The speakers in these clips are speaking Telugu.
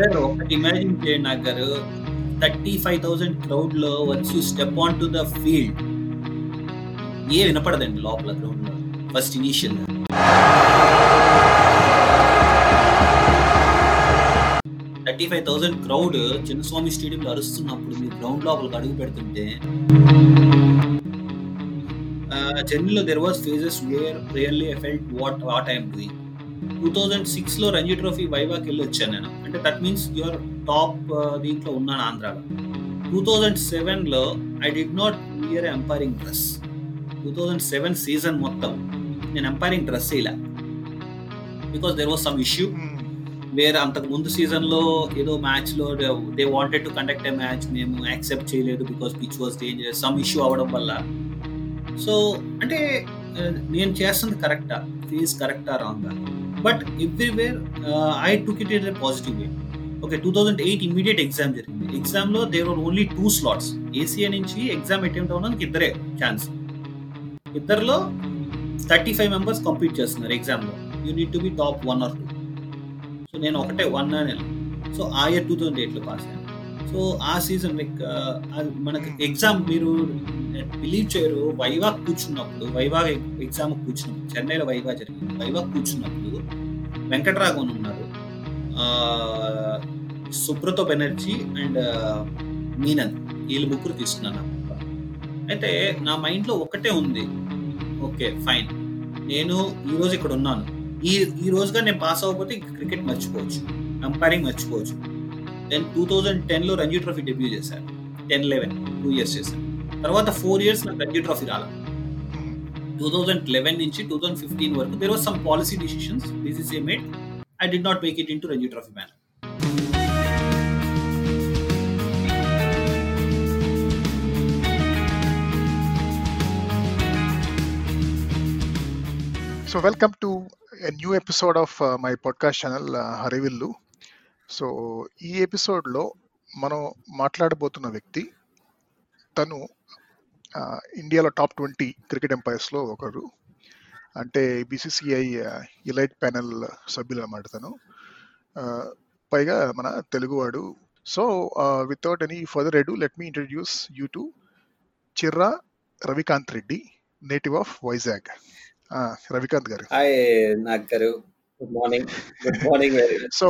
సార్ ఒకటి ఇమాజిన్ చేయండి నాకు గారు thirty five thousand క్రౌడ్లో once you step on to the field ఏ వినపడదండి లోపల గ్రౌండ్లో? First initial thirty five thousand crowd Chinnaswamy స్టేడియంలో అరుస్తున్నప్పుడు మీరు గ్రౌండ్ లోపలికి అడుగు పెడుతుంటే జర్నీలో there was phases where really I felt what what I'm doing two thousand సిక్స్లో రంజీ ట్రోఫీ వైవాకి వెళ్ళి వచ్చాను నేను. అంటే దట్ మీన్స్ యువర్ టాప్ దీంట్లో ఉన్నాను ఆంధ్రాలో. టూ థౌజండ్ సెవెన్లో I did not wear umpiring dress two thousand seven season మొత్తం నేను ఎంపైరింగ్ డ్రెస్ ఇలా because there was some issue వేరే అంతకు ముందు సీజన్లో ఏదో మ్యాచ్లో they wanted to conduct a match మేము యాక్సెప్ట్ చేయలేదు because pitch was danger some issue అవ్వడం వల్ల. సో అంటే నేను చేస్తుంది కరెక్టా ఫీజ్ కరెక్టా రాంగా but everywhere I took it in positive way okay two thousand eight immediate exam జరిగింది. ఎగ్జామ్లో there are only two slots ACA నుంచి ఎగ్జామ్ అటెంప్ట్ అవ్వడానికి ఇద్దరే ఛాన్స్ ఇద్దరులో థర్టీ ఫైవ్ మెంబర్స్ కంప్లీట్ చేస్తున్నారు ఎగ్జామ్లో. You need to be top one or two so నేను ఒకటే వన్ అని సో ఆ ఇయర్ టూ థౌజండ్ ఎయిట్లో పాస్ అయ్యాను. సో ఆ సీజన్ లైక్ మనకి ఎగ్జామ్ మీరు బిలీవ్ చేయరు. వైవా కూర్చున్నప్పుడు వైవా ఎగ్జామ్ కూర్చున్నప్పుడు చెన్నైలో వైవా జరిగింది. వైవా కూర్చున్నప్పుడు వెంకటరాఘవన్ ఉన్నారు. సుబ్రతో బెనర్జీ అండ్ మీనన్ వీళ్ళు ముగ్గురు తీసుకున్నాను అయితే నా మైండ్లో ఒకటే ఉంది. Okay fine. నేను ఈరోజు ఇక్కడ ఉన్నాను. ఈ ఈ రోజుగా నేను పాస్ అవ్వకపోతే క్రికెట్ మర్చిపోవచ్చు. అంపైరింగ్ మర్చిపోవచ్చు. దెన్ టూ థౌజండ్ టెన్లో రంజీ ట్రోఫీ డెబ్యూ చేశాను టెన్ లెవెన్ టూ ఇయర్స్ చేశాను తర్వాత ఫోర్ ఇయర్స్ నాకు రంజీ ట్రోఫీ రాల. టూ థౌజండ్ లెవెన్ నుంచి టూ థౌజండ్ ఫిఫ్టీన్ వరకు there was some policy decisions BCC made I did not make it into Ranji trophy ban so welcome to a new episode of my podcast channel Harivillu so ఈ ఎపిసోడ్లో మనం మాట్లాడబోతున్న వ్యక్తి తను ఇండియాలో టాప్ ట్వంటీ క్రికెట్ ఎంపైర్స్లో ఒకరు. అంటే బీసీసీఐ ఇలైట్ ప్యానెల్ సభ్యులు అన్నమాట తను పైగా మన తెలుగువాడు. So without any further ado let me introduce you to Chirra Ravikanth Reddy native of Vizag Ravikanth గారు. హాయ్ నాగ్ గారు good morning good morning so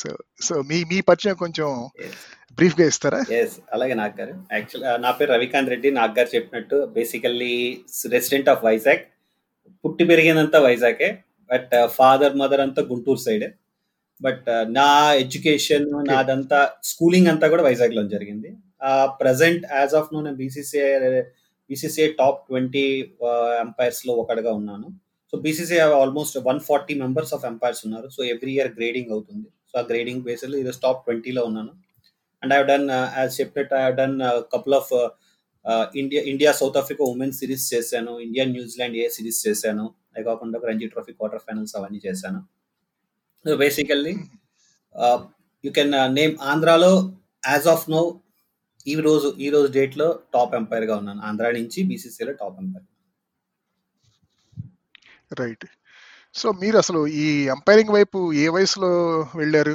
so so మీ మీ పరిచయం కొంచెం బ్రీఫ్గా ఇస్తారా? ఎస్ అలాగే నాగ్ గారు యాక్చువల్ నా పేరు రవికాంత్ రెడ్డి నాగ్ గారు చెప్పినట్టు బేసికల్లీ రెసిడెంట్ ఆఫ్ వైజాగ్ పుట్టి పెరిగినంత వైజాగే బట్ ఫాదర్ మదర్ అంతా గుంటూరు సైడ్ బట్ నా ఎడ్యుకేషన్ నాదంతా స్కూలింగ్ అంతా కూడా వైజాగ్లో జరిగింది. ప్రజెంట్ యాజ్ ఆఫ్ నో నేను బీసీసీఐ బీసీసీఐ టాప్ ట్వంటీ ఎంపైర్స్లో ఒకటిగా ఉన్నాను. So BCC almost one forty members of umpires ఉన్నారు. సో ఎవ్రీ ఇయర్ గ్రేడింగ్ అవుతుంది. సో ఆ గ్రేడింగ్ బేసిస్ ఈరోజు టాప్ ట్వంటీలో ఉన్నాను. అండ్ ఐ డన్ యాజ్ చెప్పినట్టు I done couple of India India South Africa women's series చేశాను. India New Zealand A series చేశాను. అదే కాకుండా రంజీ ట్రోఫీ క్వార్టర్ ఫైనల్స్ అవన్నీ చేశాను. So basically you can name ఆంధ్రాలో యాజ్ ఆఫ్ నో ఈ రోజు ఈ రోజు డేట్లో టాప్ ఎంపైర్గా ఉన్నాను. ఆంధ్ర నుంచి బీసీసీలో టాప్ ఎంపైర్ రైట్. సో మీరు అసలు ఈ అంపైరింగ్ వైపు ఏ వయసులో వెళ్ళారు?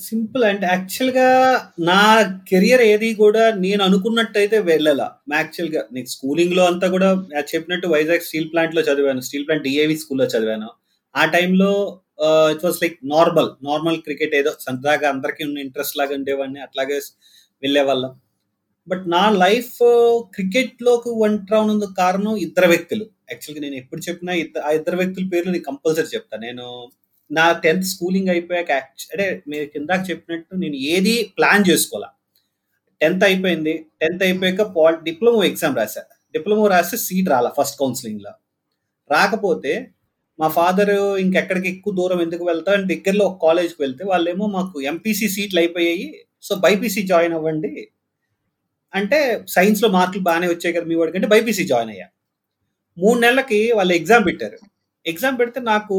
సింపుల్ అంటే యాక్చువల్గా నా కెరియర్ ఏది కూడా నేను అనుకున్నట్టయితే వెళ్ళాల. యాక్చువల్గా నీకు స్కూలింగ్లో అంతా కూడా చెప్పినట్టు వైజాగ్ స్టీల్ ప్లాంట్లో చదివాను. స్టీల్ ప్లాంట్ డిఏవి స్కూల్లో చదివాను. ఆ టైంలో it was like normal normal cricket ఏదో సరదాగా అందరికీ ఉన్న ఇంట్రెస్ట్ లాగా ఉండేవాడిని. అట్లాగే వెళ్ళేవాళ్ళం. బట్ నా లైఫ్ క్రికెట్లోకి వంట ఉన్నందుకు కారణం ఇద్దరు వ్యక్తులు. యాక్చువల్గా నేను ఎప్పుడు చెప్పినా ఆ ఇద్దరు వ్యక్తుల పేర్లు నేను కంపల్సరీ చెప్తాను నేను నా టెన్త్ స్కూలింగ్ అయిపోయాక అంటే మీరు కిందాక చెప్పినట్టు నేను ఏది ప్లాన్ చేసుకోవాలా టెన్త్ అయిపోయింది. టెన్త్ అయిపోయాక పాల్ డిప్లొమా ఎగ్జామ్ రాశా. డిప్లొమా రాస్తే సీట్ రాలా ఫస్ట్ కౌన్సిలింగ్లో రాకపోతే మా ఫాదర్ ఇంకెక్కడికి ఎక్కువ దూరం ఎందుకు వెళ్తా? అని దగ్గరలో ఒక కాలేజ్కి వెళ్తే వాళ్ళేమో మాకు ఎంపీసీ సీట్లు అయిపోయాయి. సో బైపీసీ జాయిన్ అవ్వండి. అంటే సైన్స్లో మార్కులు బాగానే వచ్చాయి కదా మీ వాడికంటే బైపీసీ జాయిన్ అయ్యా. మూడు నెలలకి వాళ్ళు ఎగ్జామ్ పెట్టారు. ఎగ్జామ్ పెడితే నాకు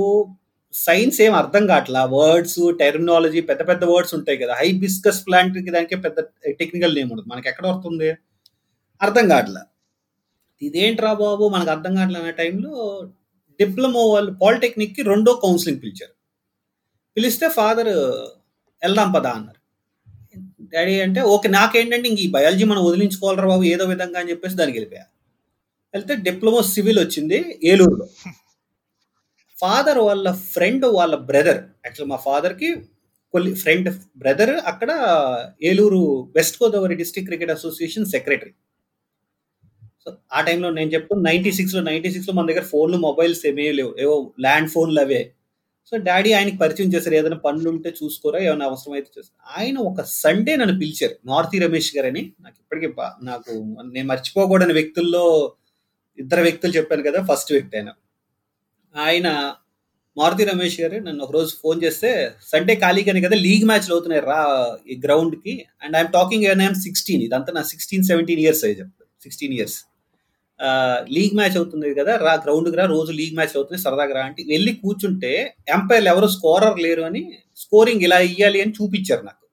సైన్స్ ఏం అర్థం కావట్లా? వర్డ్స్ టెర్మినాలజీ పెద్ద పెద్ద వర్డ్స్ ఉంటాయి కదా. హై బిస్కస్ ప్లాంట్ దానికి పెద్ద టెక్నికల్ నేమ్ ఉంటుంది మనకి ఎక్కడ వస్తుంది? అర్థం కావట్లా. ఇదేంట్రా బాబు? మనకు అర్థం కావట్లే అనే టైంలో డిప్లొమా వాళ్ళు పాలిటెక్నిక్కి రెండో కౌన్సిలింగ్ పిలిచారు. పిలిస్తే ఫాదర్ వెళ్దాం పదా అన్నారు. డాడీ అంటే ఓకే నాకేంటంటే ఇంక ఈ బయాలజీ మనం వదిలించుకోవాలరా బాబు ఏదో విధంగా అని చెప్పేసి దానికి వెళ్ళిపోయా. వెళ్తే డిప్లొమా సివిల్ వచ్చింది ఏలూరులో. ఫాదర్ వాళ్ళ ఫ్రెండ్ వాళ్ళ బ్రదర్ యాక్చువల్ మా ఫాదర్కి కొల్లి ఫ్రెండ్ బ్రదర్ అక్కడ Eluru west Godavari district cricket association secretary. So ఆ టైంలో నేను చెప్తాను నైన్టీ సిక్స్లో నైన్టీ సిక్స్లో మన దగ్గర ఫోన్లు మొబైల్స్ ఏమీ లేవు. ఏవో ల్యాండ్ ఫోన్లు అవే. సో డాడీ ఆయనకి పరిచయం చేశారు ఏదైనా పనులు ఉంటే చూసుకోరా ఏమైనా అవసరం అయితే చేస్తారు. ఆయన ఒక సండే నన్ను పిలిచారు నార్తి రమేష్ గారని. నాకు ఇప్పటికీ నాకు నేను మర్చిపోకూడని వ్యక్తుల్లో ఇద్దరు వ్యక్తులు చెప్పాను కదా ఫస్ట్ వ్యక్తి ఆయన ఆయన మారుతి రమేష్ గారు నన్ను ఒక రోజు ఫోన్ చేస్తే సండే ఖాళీగానే కదా లీగ్ మ్యాచ్లు అవుతున్నాయి రా ఈ గ్రౌండ్కి. And I'm talking I'm sixteen ఇదంతా నా సిక్స్టీన్ సెవెంటీన్ ఇయర్స్ అయ్యి చెప్తాను సిక్స్టీన్ ఇయర్స్ లీగ్ మ్యాచ్ అవుతుంది కదా రా గ్రౌండ్కి రా రోజు లీగ్ మ్యాచ్ అవుతుంది సరదాగా రా అంటే వెళ్ళి కూర్చుంటే ఎంపైర్లు ఎవరు స్కోరర్ లేరు అని స్కోరింగ్ ఇలా ఇయ్యాలి అని చూపించారు నాకు.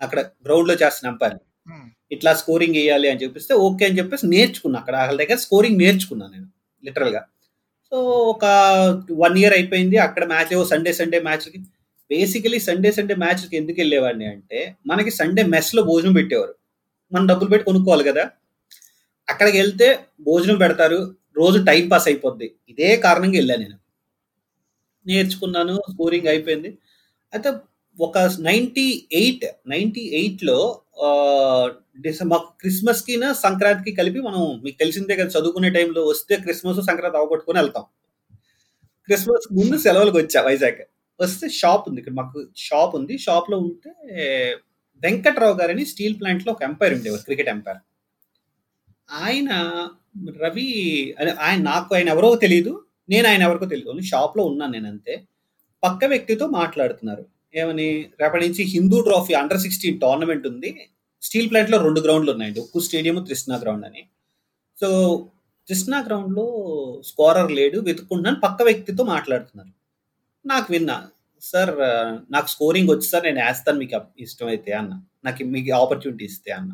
అక్కడ గ్రౌండ్లో చేస్తున్న ఎంపైర్ ఇట్లా స్కోరింగ్ వేయాలి అని చెప్పిస్తే ఓకే అని చెప్పేసి నేర్చుకున్నా. అక్కడ వాళ్ళ దగ్గర స్కోరింగ్ నేర్చుకున్నాను నేను లిటరల్గా సో ఒక వన్ ఇయర్ అయిపోయింది అక్కడ మ్యాచ్ ఏవో సండే సండే మ్యాచ్కి బేసికలీ సండే సండే మ్యాచ్కి ఎందుకు వెళ్ళేవాడిని అంటే మనకి సండే మెస్లో భోజనం పెట్టేవారు. మనం డబ్బులు పెట్టి కొనుక్కోవాలి కదా. అక్కడికి వెళ్తే భోజనం పెడతారు రోజు టైం పాస్ అయిపోద్ది. ఇదే కారణంగా వెళ్ళాను నేను. నేర్చుకున్నాను స్కోరింగ్ అయిపోయింది. అయితే ఒక నైంటీ ఎయిట్ నైంటీ ఎయిట్లో మాకు క్రిస్మస్కి సంక్రాంతికి కలిపి మనం మీకు తెలిసిందే కదా చదువుకునే టైంలో వస్తే క్రిస్మస్ సంక్రాంతి అవగొట్టుకుని వెళ్తాం. క్రిస్మస్ ముందు సెలవులకు వచ్చా వైజాగ్. వస్తే షాప్ ఉంది ఇక్కడ మాకు షాప్ ఉంది. షాప్లో ఉంటే వెంకట్రావు గారని స్టీల్ ప్లాంట్లో ఒక ఎంపైర్ ఉండేవారు క్రికెట్ ఎంపైర్. ఆయన రవి ఆయన నాకు ఆయన ఎవరో తెలియదు నేను ఆయన ఎవరికో తెలియదు షాప్లో ఉన్నాను నేను అంతే. పక్క వ్యక్తితో మాట్లాడుతున్నారు. ఏమని రేపటి నుంచి Hindu trophy under sixteen tournament ఉంది. స్టీల్ ప్లాంట్లో రెండు గ్రౌండ్లు ఉన్నాయండి. ఉక్కు స్టేడియం కృష్ణా గ్రౌండ్ అని. సో కృష్ణా గ్రౌండ్లో స్కోరర్ లేడు వెతుక్కుంటున్నాను పక్క వ్యక్తితో మాట్లాడుతున్నారు. నాకు విన్నా సార్ నాకు స్కోరింగ్ వచ్చి సార్ నేను వేస్తాను మీకు ఇష్టమైతే అన్న. నాకు మీకు ఆపర్చునిటీ ఇస్తే అన్న.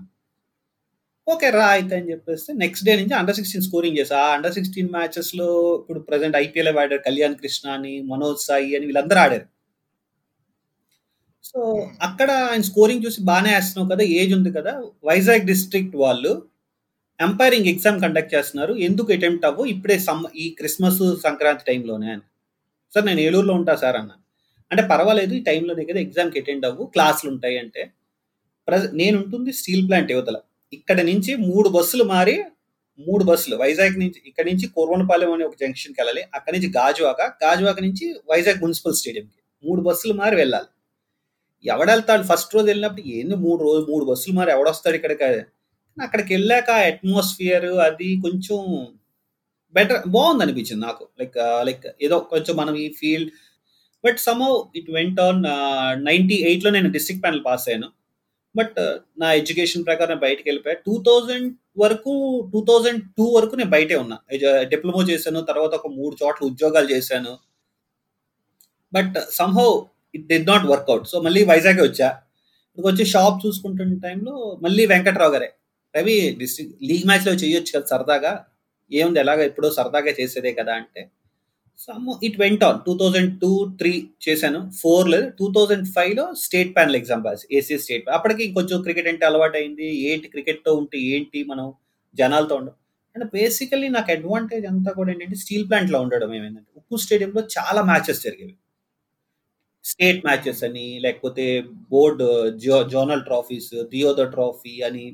ఓకే రా అయితే అని చెప్పేసి నెక్స్ట్ డే నుంచి అండర్ సిక్స్టీన్ స్కోరింగ్ చేసా ఆ అండర్ సిక్స్టీన్ మ్యాచెస్లో ఇప్పుడు ప్రజెంట్ ఐపీఎల్ ఆడారు కళ్యాణ్ కృష్ణ అని మనోజ్ సాయి అని వీళ్ళందరూ ఆడారు. సో అక్కడ ఆయన స్కోరింగ్ చూసి బాగానే వేస్తున్నావు కదా ఏజ్ ఉంది కదా వైజాగ్ డిస్ట్రిక్ట్ వాళ్ళు ఎంపైరింగ్ ఎగ్జామ్ కండక్ట్ చేస్తున్నారు. ఎందుకు అటెంప్ట్ అవ్వు? ఇప్పుడే సమ్ ఈ క్రిస్మస్ సంక్రాంతి టైంలోనే అని. సార్ నేను ఏలూరులో ఉంటా సార్ అన్న. అంటే పర్వాలేదు ఈ టైంలోనే కదా ఎగ్జామ్కి అటెండ్ అవ్వు క్లాసులు ఉంటాయి అంటే. ప్రజ నేను ఉంటుంది స్టీల్ ప్లాంట్ యువతల. ఇక్కడ నుంచి మూడు బస్సులు మారి మూడు బస్సులు వైజాగ్ నుంచి ఇక్కడ నుంచి కోర్వనపాలెం అనే ఒక జంక్షన్కి వెళ్ళాలి అక్కడ నుంచి గాజువాక గాజువాక నుంచి వైజాగ్ మున్సిపల్ స్టేడియంకి మూడు బస్సులు మారి వెళ్ళాలి. ఎవడెళ్తాడు? ఫస్ట్ రోజు వెళ్ళినప్పుడు ఏంది మూడు రోజు మూడు బస్సులు మారి ఎవడొస్తాడు ఇక్కడికి? అక్కడికి వెళ్ళాక అట్మాస్ఫియర్ అది కొంచెం బెటర్ బాగుంది అనిపించింది నాకు. లైక్ లైక్ uh, ఏదో కొంచెం మనం ఈ field but somehow it went on ninety ఎయిట్లో నేను డిస్ట్రిక్ట్ ప్యానల్ పాస్ అయ్యాను. బట్ uh, నా ఎడ్యుకేషన్ ప్రకారం బయటకు వెళ్ళిపోయా. టూ థౌజండ్ వరకు టూ థౌజండ్ టూ వరకు నేను బయటే ఉన్నా. డిప్లొమా చేశాను తర్వాత ఒక మూడు చోట్ల ఉద్యోగాలు చేశాను. But somehow it did not work out so మళ్ళీ వైజాగ్ వచ్చా. ఇక్కడికి వచ్చి షాప్ చూసుకుంటున్న టైంలో మళ్ళీ వెంకట్రావు గారే. రవి డిస్ట్రిక్ట్ లీగ్ మ్యాచ్లో చేయొచ్చు కదా సరదాగా. ఏముంది ఎలాగ ఎప్పుడో సరదాగా చేసేదే కదా అంటే. Some it went on two thousand two three చేశాను. ఫోర్ లేదు టూ థౌజండ్ ఫైవ్లో state panel exam pass AC state అప్పటికి కొంచెం క్రికెట్ అంటే అలవాటు అయింది ఏంటి క్రికెట్తో ఉంటే ఏంటి మనం జనాలతో ఉండడం అండ్ బేసికలీ నాకు అడ్వాంటేజ్ అంతా కూడా ఏంటంటే స్టీల్ ప్లాంట్లో ఉండడం ఏమైందంటే ఉప్పు స్టేడియంలో చాలా మ్యాచెస్ జరిగేవి. స్టేట్ మ్యాచెస్ అని లేకపోతే board zo zonal trophies Deodhar trophy అని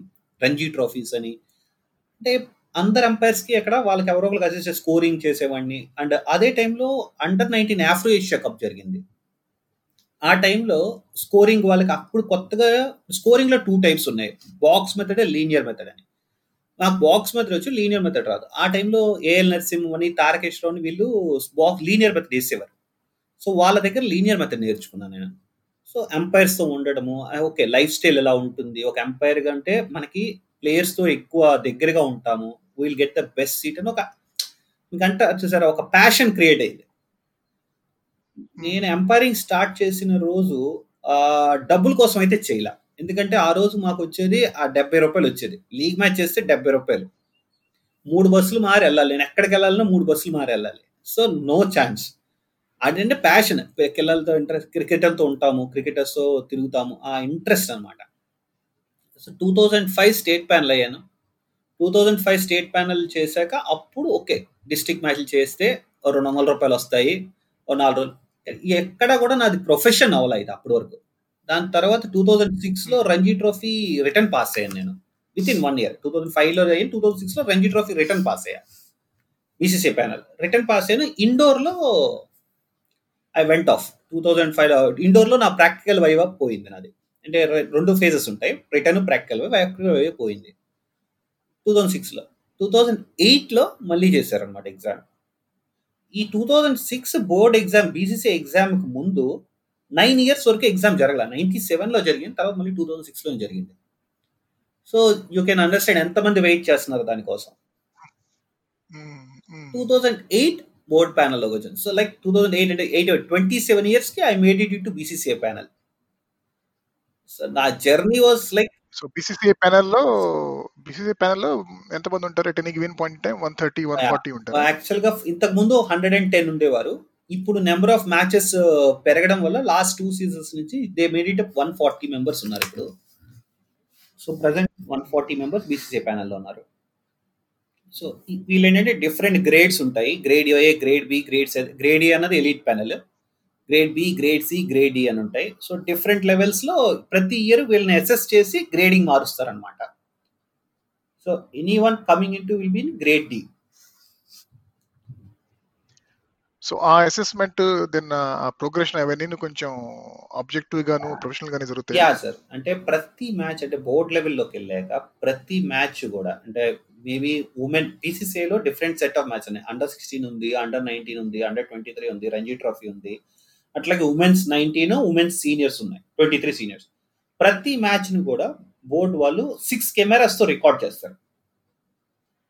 రంజీ ట్రాఫీస్ అని. అంటే అందరు అంపైర్స్కి అక్కడ వాళ్ళకి ఎవరో ఒకరికి అసిస్ట్ స్కోరింగ్ చేసేవాడిని. అండ్ అదే టైంలో under nineteen Afro Asia cup జరిగింది. ఆ టైంలో స్కోరింగ్ వాళ్ళకి అప్పుడు కొత్తగా స్కోరింగ్లో టూ టైప్స్ ఉన్నాయి. బాక్స్ మెథడ్ లీనియర్ మెథడ్ అని. నాకు బాక్స్ మెథడ్ వచ్చి లీనియర్ మెథడ్ రాదు. ఆ టైంలో ఏఎల్ నరసింహ్ అని తారకేశ్వరరావు వీళ్ళు బాక్స్ లీనియర్ మెథడ్ వేసేవారు. సో వాళ్ళ దగ్గర లీనియర్ మెథడ్ నేర్చుకున్నాను నేను. సో ఎంపైర్స్తో ఉండడము ఓకే లైఫ్ స్టైల్ ఎలా ఉంటుంది? ఒక ఎంపైర్ అంటే మనకి ప్లేయర్స్తో ఎక్కువ దగ్గరగా ఉంటాము. Will get the best seat అని ఒక మీకంటే చూసారా ఒక ప్యాషన్ క్రియేట్ అయింది. నేను ఎంపైరింగ్ స్టార్ట్ చేసిన రోజు డబ్బుల కోసం అయితే చేయలే. ఎందుకంటే ఆ రోజు మాకు వచ్చేది ఆ డెబ్బై రూపాయలు వచ్చేది. లీగ్ మ్యాచ్ చేస్తే డెబ్బై రూపాయలు. మూడు బస్సులు మారి వెళ్ళాలి. నేను ఎక్కడికి వెళ్ళాలన్నా మూడు బస్సులు మారి వెళ్ళాలి. సో నో ఛాన్స్ అదంటే ప్యాషన్ పిల్లలతో ఇంట్రెస్ట్ క్రికెటర్తో ఉంటాము క్రికెటర్స్తో తిరుగుతాము. ఆ ఇంట్రెస్ట్ అనమాట so two thousand five state panel అయ్యాను. Two thousand five state panel చేశాక అప్పుడు ఓకే డిస్ట్రిక్ట్ మ్యాచ్లు చేస్తే రెండు వందల రూపాయలు వస్తాయి. ఓ నాలుగు రోజులు ఎక్కడ కూడా నాది ప్రొఫెషన్ అవ్వాలి ఇది అప్పటి వరకు. దాని తర్వాత టూ థౌజండ్ సిక్స్లో రంజీ ట్రోఫీ రిటర్న్ పాస్ అయ్యాను నేను. Within one year two thousand ఫైవ్లో అయ్యాను టూ థౌజండ్ సిక్స్లో రంజీ ట్రోఫీ రిటర్న్ పాస్ అయ్యాను బీసీసీ ప్యానల్ రిటర్న్ పాస్ అయ్యాను. ఇండోర్లో I went of two thousand ఫైవ్లో ఇండోర్లో నా ప్రాక్టికల్ వైవ్ పోయింది నాది. అంటే రెండు ఫేజెస్ ఉంటాయి. Return practical viva practical viva పోయింది. టూ థౌజండ్ సిక్స్లో టూ థౌజండ్ ఎయిట్లో మళ్ళీ చేశారనమాట ఎగ్జామ్ ఈ two thousand six board exam BCC ఎగ్జామ్కి ముందు నైన్ ఇయర్స్ వరకు ఎగ్జామ్ జరగల. నైన్టీ సెవెన్లో జరిగింది తర్వాత మళ్ళీ టూ థౌజండ్ సిక్స్లో జరిగింది. సో యూ కెన్ అండర్స్టాండ్ ఎంతమంది వెయిట్ చేస్తున్నారు దానికోసం. టూ థౌజండ్ ఎయిట్ బోర్డ్ ప్యానల్లో వచ్చింది so like two thousand eight అంటే ఎయిట్ ట్వంటీ సెవెన్ ఇయర్స్కి I made it to BCCA panel so నా journey was like so BCCI ప్యానల్లో BCCI ప్యానల్లో ఎంత మంది ఉంటారు at any given point time one thirty one forty ఉంటారు. యాక్చువల్గా ఇంతకు ముందు హండ్రెడ్ అండ్ టెన్ ఉండేవారు. ఇప్పుడు నెంబర్ ఆఫ్ మ్యాచెస్ పెరగడం వల్ల లాస్ట్ టూ సీజన్స్ నుంచి they made it one forty members ఉన్నారు ఇప్పుడు. So present one forty members BCC ప్యానల్లో ఉన్నారు. సో వీళ్ళు ఏంటంటే డిఫరెంట్ గ్రేడ్స్ ఉంటాయి. Grade A grade B grade grade A అన్నది elite panel grade B grade C grade D అని ఉంటాయి. సో డిఫరెంట్ లెవెల్స్లో ప్రతి ఇయర్ వీళ్ళని అసెస్ చేసి గ్రేడింగ్ మారుస్తారు అనమాట so anyone coming into will be grade D so ఆ అసెస్మెంట్ దెన్ ఆ ప్రోగ్రెషన్ అవన్నీ కొంచెం ఆబ్జెక్టివ్ గాను ప్రొఫెషనల్ గానే జరుగుతాయి. యా సార్ అంటే ప్రతి మ్యాచ్ అంటే బోర్డ్ లెవెల్లోకి వెళ్ళాక ప్రతి మ్యాచ్ కూడా అంటే మేబీ ఉమెన్ బీసీసీఐలో డిఫరెంట్ సెట్ ఆఫ్ మ్యాచ్ ఉన్నాయి. అండర్ సిక్స్టీన్ ఉంది అండర్ నైన్టీన్ ఉంది అండర్ ట్వంటీ త్రీ ఉంది రంజీ ట్రోఫీ ఉంది. అట్లాగే ఉమెన్స్ నైన్టీన్ ఉమెన్స్ సీనియర్స్ ఉన్నాయి ట్వంటీ త్రీ సీనియర్స్ ప్రతి మ్యాచ్ని కూడా బోర్డు వాళ్ళు సిక్స్ కెమెరాస్తో రికార్డ్ చేస్తారు.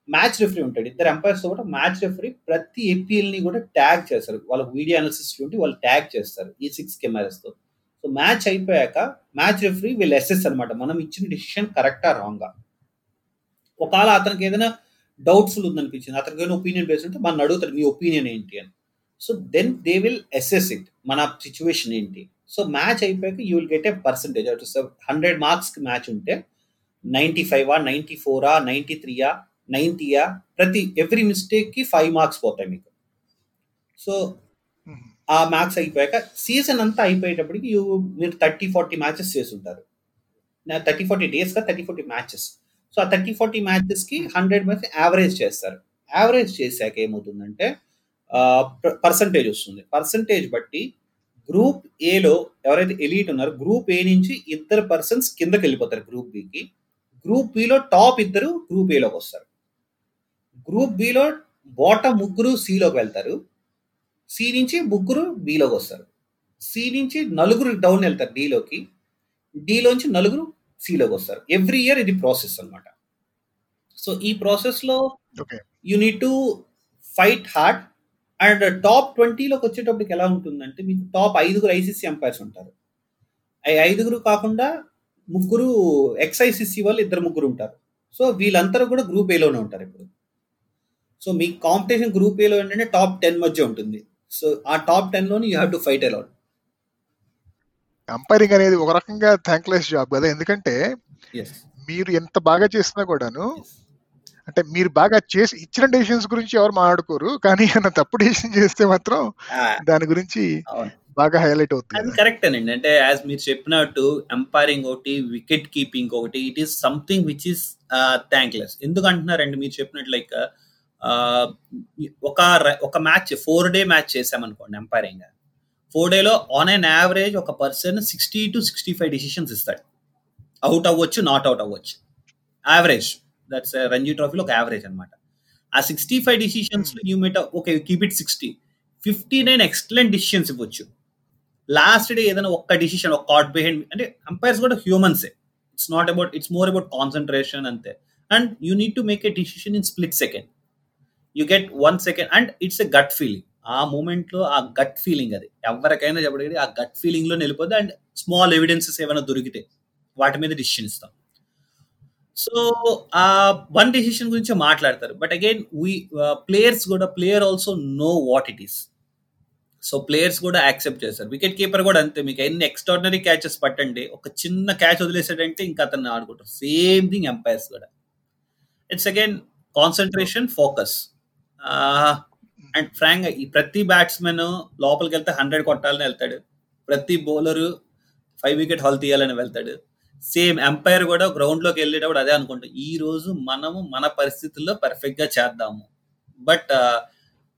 మ్యాచ్ రిఫరీ ఉంటాడు. ఇద్దరు ఎంపైర్స్తో కూడా మ్యాచ్ రిఫరీ ప్రతి ఎపిఎల్ని కూడా ట్యాగ్ చేస్తారు. వాళ్ళ వీడియో అనాలిసిస్ ఉండి వాళ్ళు ట్యాగ్ చేస్తారు ఈ సిక్స్ కెమెరాస్తో సో మ్యాచ్ అయిపోయాక మ్యాచ్ రిఫరీ వీళ్ళు ఎస్ఎస్ అనమాట మనం ఇచ్చిన డిసిషన్ కరెక్టా రాంగా ఒకవేళ అతనికి ఏదైనా డౌట్ఫుల్ ఉందనిపించింది అతనికి ఏదైనా ఒపీనియన్ బేస్ ఉంటే మన అడుగుతారు మీ ఒపీనియన్ ఏంటి? అని. So then they will assess it మన సిచ్యువేషన్ ఏంటి? సో మ్యాచ్ అయిపోయాక you will get a percentage అటు హండ్రెడ్ మార్క్స్కి మ్యాచ్ ఉంటే నైంటీ ఫైవా నైంటీ ఫోరా నైంటీ త్రీయా నైంటీయా ప్రతి ఎవ్రీ మిస్టేక్కి ఫైవ్ మార్క్స్ పోతాయి మీకు. సో ఆ మ్యాక్స్ అయిపోయాక సీజన్ అంతా అయిపోయేటప్పటికి యూ మీరు థర్టీ ఫార్టీ మ్యాచెస్ చేసి ఉంటారు థర్టీ ఫార్టీ డేస్గా థర్టీ ఫార్టీ మ్యాచెస్ సో ఆ థర్టీ ఫార్టీ మ్యాచెస్కి హండ్రెడ్ మ్యాచ్ యావరేజ్ చేస్తారు. యావరేజ్ చేశాక ఏమవుతుందంటే పర్సంటేజ్ వస్తుంది. పర్సంటేజ్ బట్టి గ్రూప్ ఏలో ఎవరైతే ఎలీట్ ఉన్నారో గ్రూప్ ఏ నుంచి ఇద్దరు పర్సన్స్ కిందకి వెళ్ళిపోతారు గ్రూప్ బికి. గ్రూప్ బిలో టాప్ ఇద్దరు గ్రూప్ ఏలోకి వస్తారు. గ్రూప్ బిలో బాటమ్ ముగ్గురు సిలోకి వెళ్తారు. సి నుంచి ముగ్గురు బిలోకి వస్తారు. సి నుంచి నలుగురు డౌన్ వెళ్తారు డీలోకి. డీలోంచి నలుగురు సిలోకి వస్తారు. ఎవ్రీ ఇయర్ ఇది ప్రాసెస్ అనమాట సో ఈ ప్రాసెస్లో you need to fight hard and top ట్వంటీలోకి వచ్చేటప్పటికి ఎలా ఉంటుందంటే మీకు టాప్ ఐదుగురు ఐసీసీ ఎంపైర్స్ ఉంటారు. ఐదుగురు కాకుండా ముగ్గురు ఎక్స్ఐసిసి వాళ్ళు ఇద్దరు ముగ్గురు ఉంటారు. సో వీళ్ళందరూ కూడా గ్రూప్ ఏలోనే ఉంటారు ఇప్పుడు. సో మీ కాంపిటీషన్ గ్రూప్ ఏలో ఏంటంటే టాప్ టెన్ మధ్య ఉంటుంది. సో ఆ top టెన్లోని you have to fight all out umpiring అనేది ఒక రకంగా థ్యాంక్లెస్ జాబ్ కదా. ఎందుకంటే మీరు ఎంత బాగా చేసినా కూడాను అంటే మీరు బాగా చేసి ఇచ్చిన డెసిషన్స్ గురించి ఎవరు మాట్లాడుకోరు. కానీ ఏమైనా తప్పు డెసిషన్ చేస్తే మాత్రం దాని గురించి బాగా హైలైట్ అవుతుంది. అది కరెక్ట్ అండి. అంటే యాజ్ మీరు చెప్పినట్టు ఎంపైరింగ్ ఒకటి వికెట్ కీపింగ్ ఒకటి it is something which is thankless ఎందుకు అంటున్నారండి మీరు చెప్పినట్టు లైక్ ఒక ఒక మ్యాచ్ ఫోర్ డే మ్యాచ్ చేసామనుకోండి ఎంపైరింగ్ ఫోర్ డేలో ఆన్ అన్ యావరేజ్ ఒక person sixty to sixty five decisions ఇస్తాడు. అవుట్ అవ్వచ్చు నాట్ అవుట్ అవ్వచ్చు. యావరేజ్ దట్స్ రంజీ ట్రోఫీలో ఒక యావరేజ్ అనమాట ఆ sixty five decisions you mate okay keep it sixty fifty nine excellent decisions ఇవ్వచ్చు. లాస్ట్ డే ఏదైనా ఒక్క డిసిషన్ ఒక కార్డ్ బిహైండ్ అంటే అంపైర్స్ కూడా హ్యూమన్సే it's not about it's more about concentration అంతే. And you need to make a decision in split second you get one second and it's a gut feeling ఆ మూమెంట్లో ఆ గట్ ఫీలింగ్ అది. ఎవరికైనా చెప్పడానికి ఆ గట్ ఫీలింగ్లో నిలిపోద్ది అండ్ స్మాల్ ఎవిడెన్సెస్ ఏమైనా దొరికితే వాటి మీద డిసిషన్ ఇస్తాం. సో ఆ వన్ డెసిషన్ గురించి మాట్లాడతారు. బట్ అగైన్ వీ ప్లేయర్స్ కూడా player also know what it is so players కూడా యాక్సెప్ట్ చేస్తారు. వికెట్ కీపర్ కూడా అంతే. మీకు ఎన్ని ఎక్స్ట్రాడినరీ క్యాచెస్ పట్టండి ఒక చిన్న క్యాచ్ వదిలేసాడంటే ఇంకా అతన్ని ఆడుకుంటారు. సేమ్ థింగ్ ఎంపైర్స్ కూడా. It's again concentration focus and frank ఈ ప్రతి బ్యాట్స్మెన్ లోపలికి వెళ్తే హండ్రెడ్ కొట్టాలని వెళ్తాడు. ప్రతి బౌలరు ఫైవ్ వికెట్ హాల్ తీయాలని వెళ్తాడు. సేమ్ ఎంపైర్ కూడా గ్రౌండ్లోకి వెళ్ళేటప్పుడు అదే అనుకుంటాం. ఈ రోజు మనము మన పరిస్థితుల్లో పర్ఫెక్ట్గా చేద్దాము. బట్ uh,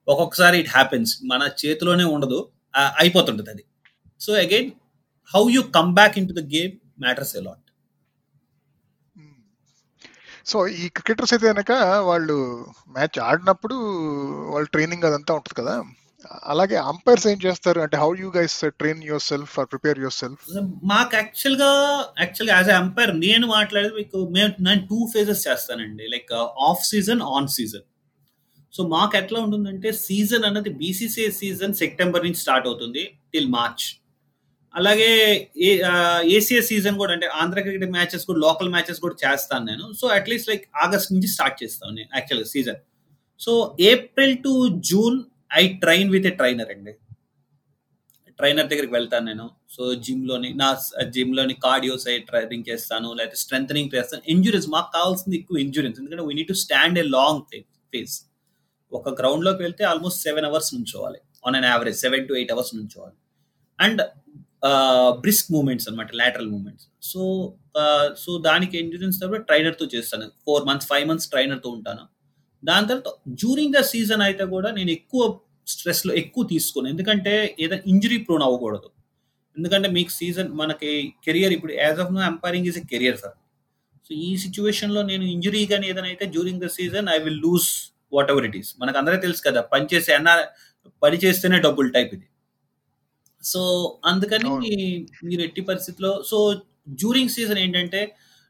ఒక్కొక్కసారి ఇట్ హ్యాపెన్స్ మన చేతిలోనే ఉండదు. అయిపోతుంటుంది అది. So again how you come back into the game matters a lot so ఈ క్రికెటర్స్ అయితే కనుక వాళ్ళు మ్యాచ్ ఆడినప్పుడు వాళ్ళ ట్రైనింగ్ అదంతా ఉంటుంది కదా. అలాగే అంపైర్స్ ఏం చేస్తారు? అంటే how you guys train yourself or prepare yourself మాకు యాక్చువల్గా యాక్చువల్ యాజ్ అంపైర్ నేను మాట్లాడేది మీకు మేము నేను టూ ఫేజెస్ చేస్తానండి. Like off season on season so మాకు ఎట్లా ఉంటుందంటే సీజన్ అన్నది బీసీసీఐ సీజన్ సెప్టెంబర్ నుంచి స్టార్ట్ అవుతుంది టిల్ మార్చ్ అలాగే ఏసీఏ సీజన్ కూడా అంటే ఆంధ్ర క్రికెట్ మ్యాచెస్ కూడా లోకల్ మ్యాచెస్ కూడా చేస్తాను నేను. So at least like August నుంచి స్టార్ట్ చేస్తాను నేను యాక్చువల్గా season so April to June I train with a trainer అండి. ట్రైనర్ దగ్గరికి వెళ్తాను నేను. సో జిమ్లోని నా జిమ్లోని కార్డియోస్ సైడ్ ట్రైనింగ్ చేస్తాను లేకపోతే స్ట్రెంగ్ చేస్తాను. ఇంజురీస్ మాకు కావాల్సింది ఎక్కువ ఇంజురీస్ ఎందుకంటే we need to stand a long phase ఒక గ్రౌండ్లోకి వెళ్తే almost seven hours నుంచోవాలి. On an average seven to eight hours నుంచోవాలి. And brisk moments అనమాట లాటరల్ మూమెంట్స్ సో సో దానికి ఎండ్యూరెన్స్ తర్వాత ట్రైనర్తో చేస్తాను. ఫోర్ మంత్స్ ఫైవ్ మంత్స్ ట్రైనర్తో ఉంటాను. దాని తర్వాత జూరింగ్ ద సీజన్ అయితే కూడా నేను ఎక్కువ స్ట్రెస్లో ఎక్కువ తీసుకోను. ఎందుకంటే ఏదైనా ఇంజరీ ప్రోన్ అవ్వకూడదు. ఎందుకంటే మీకు సీజన్ మనకి కెరియర్ ఇప్పుడు as of no umpiring is a career for so ఈ సిచ్యువేషన్లో నేను ఇంజరీ కానీ ఏదైనా అయితే during the season I will lose whatever it is మనకు అందరికీ తెలుసు కదా పని చేసే అన్న పని చేస్తేనే డబ్బులు టైప్ ఇది. సో అందుకని మీరు ఎట్టి పరిస్థితిలో సో జ్యూరింగ్ సీజన్ ఏంటంటే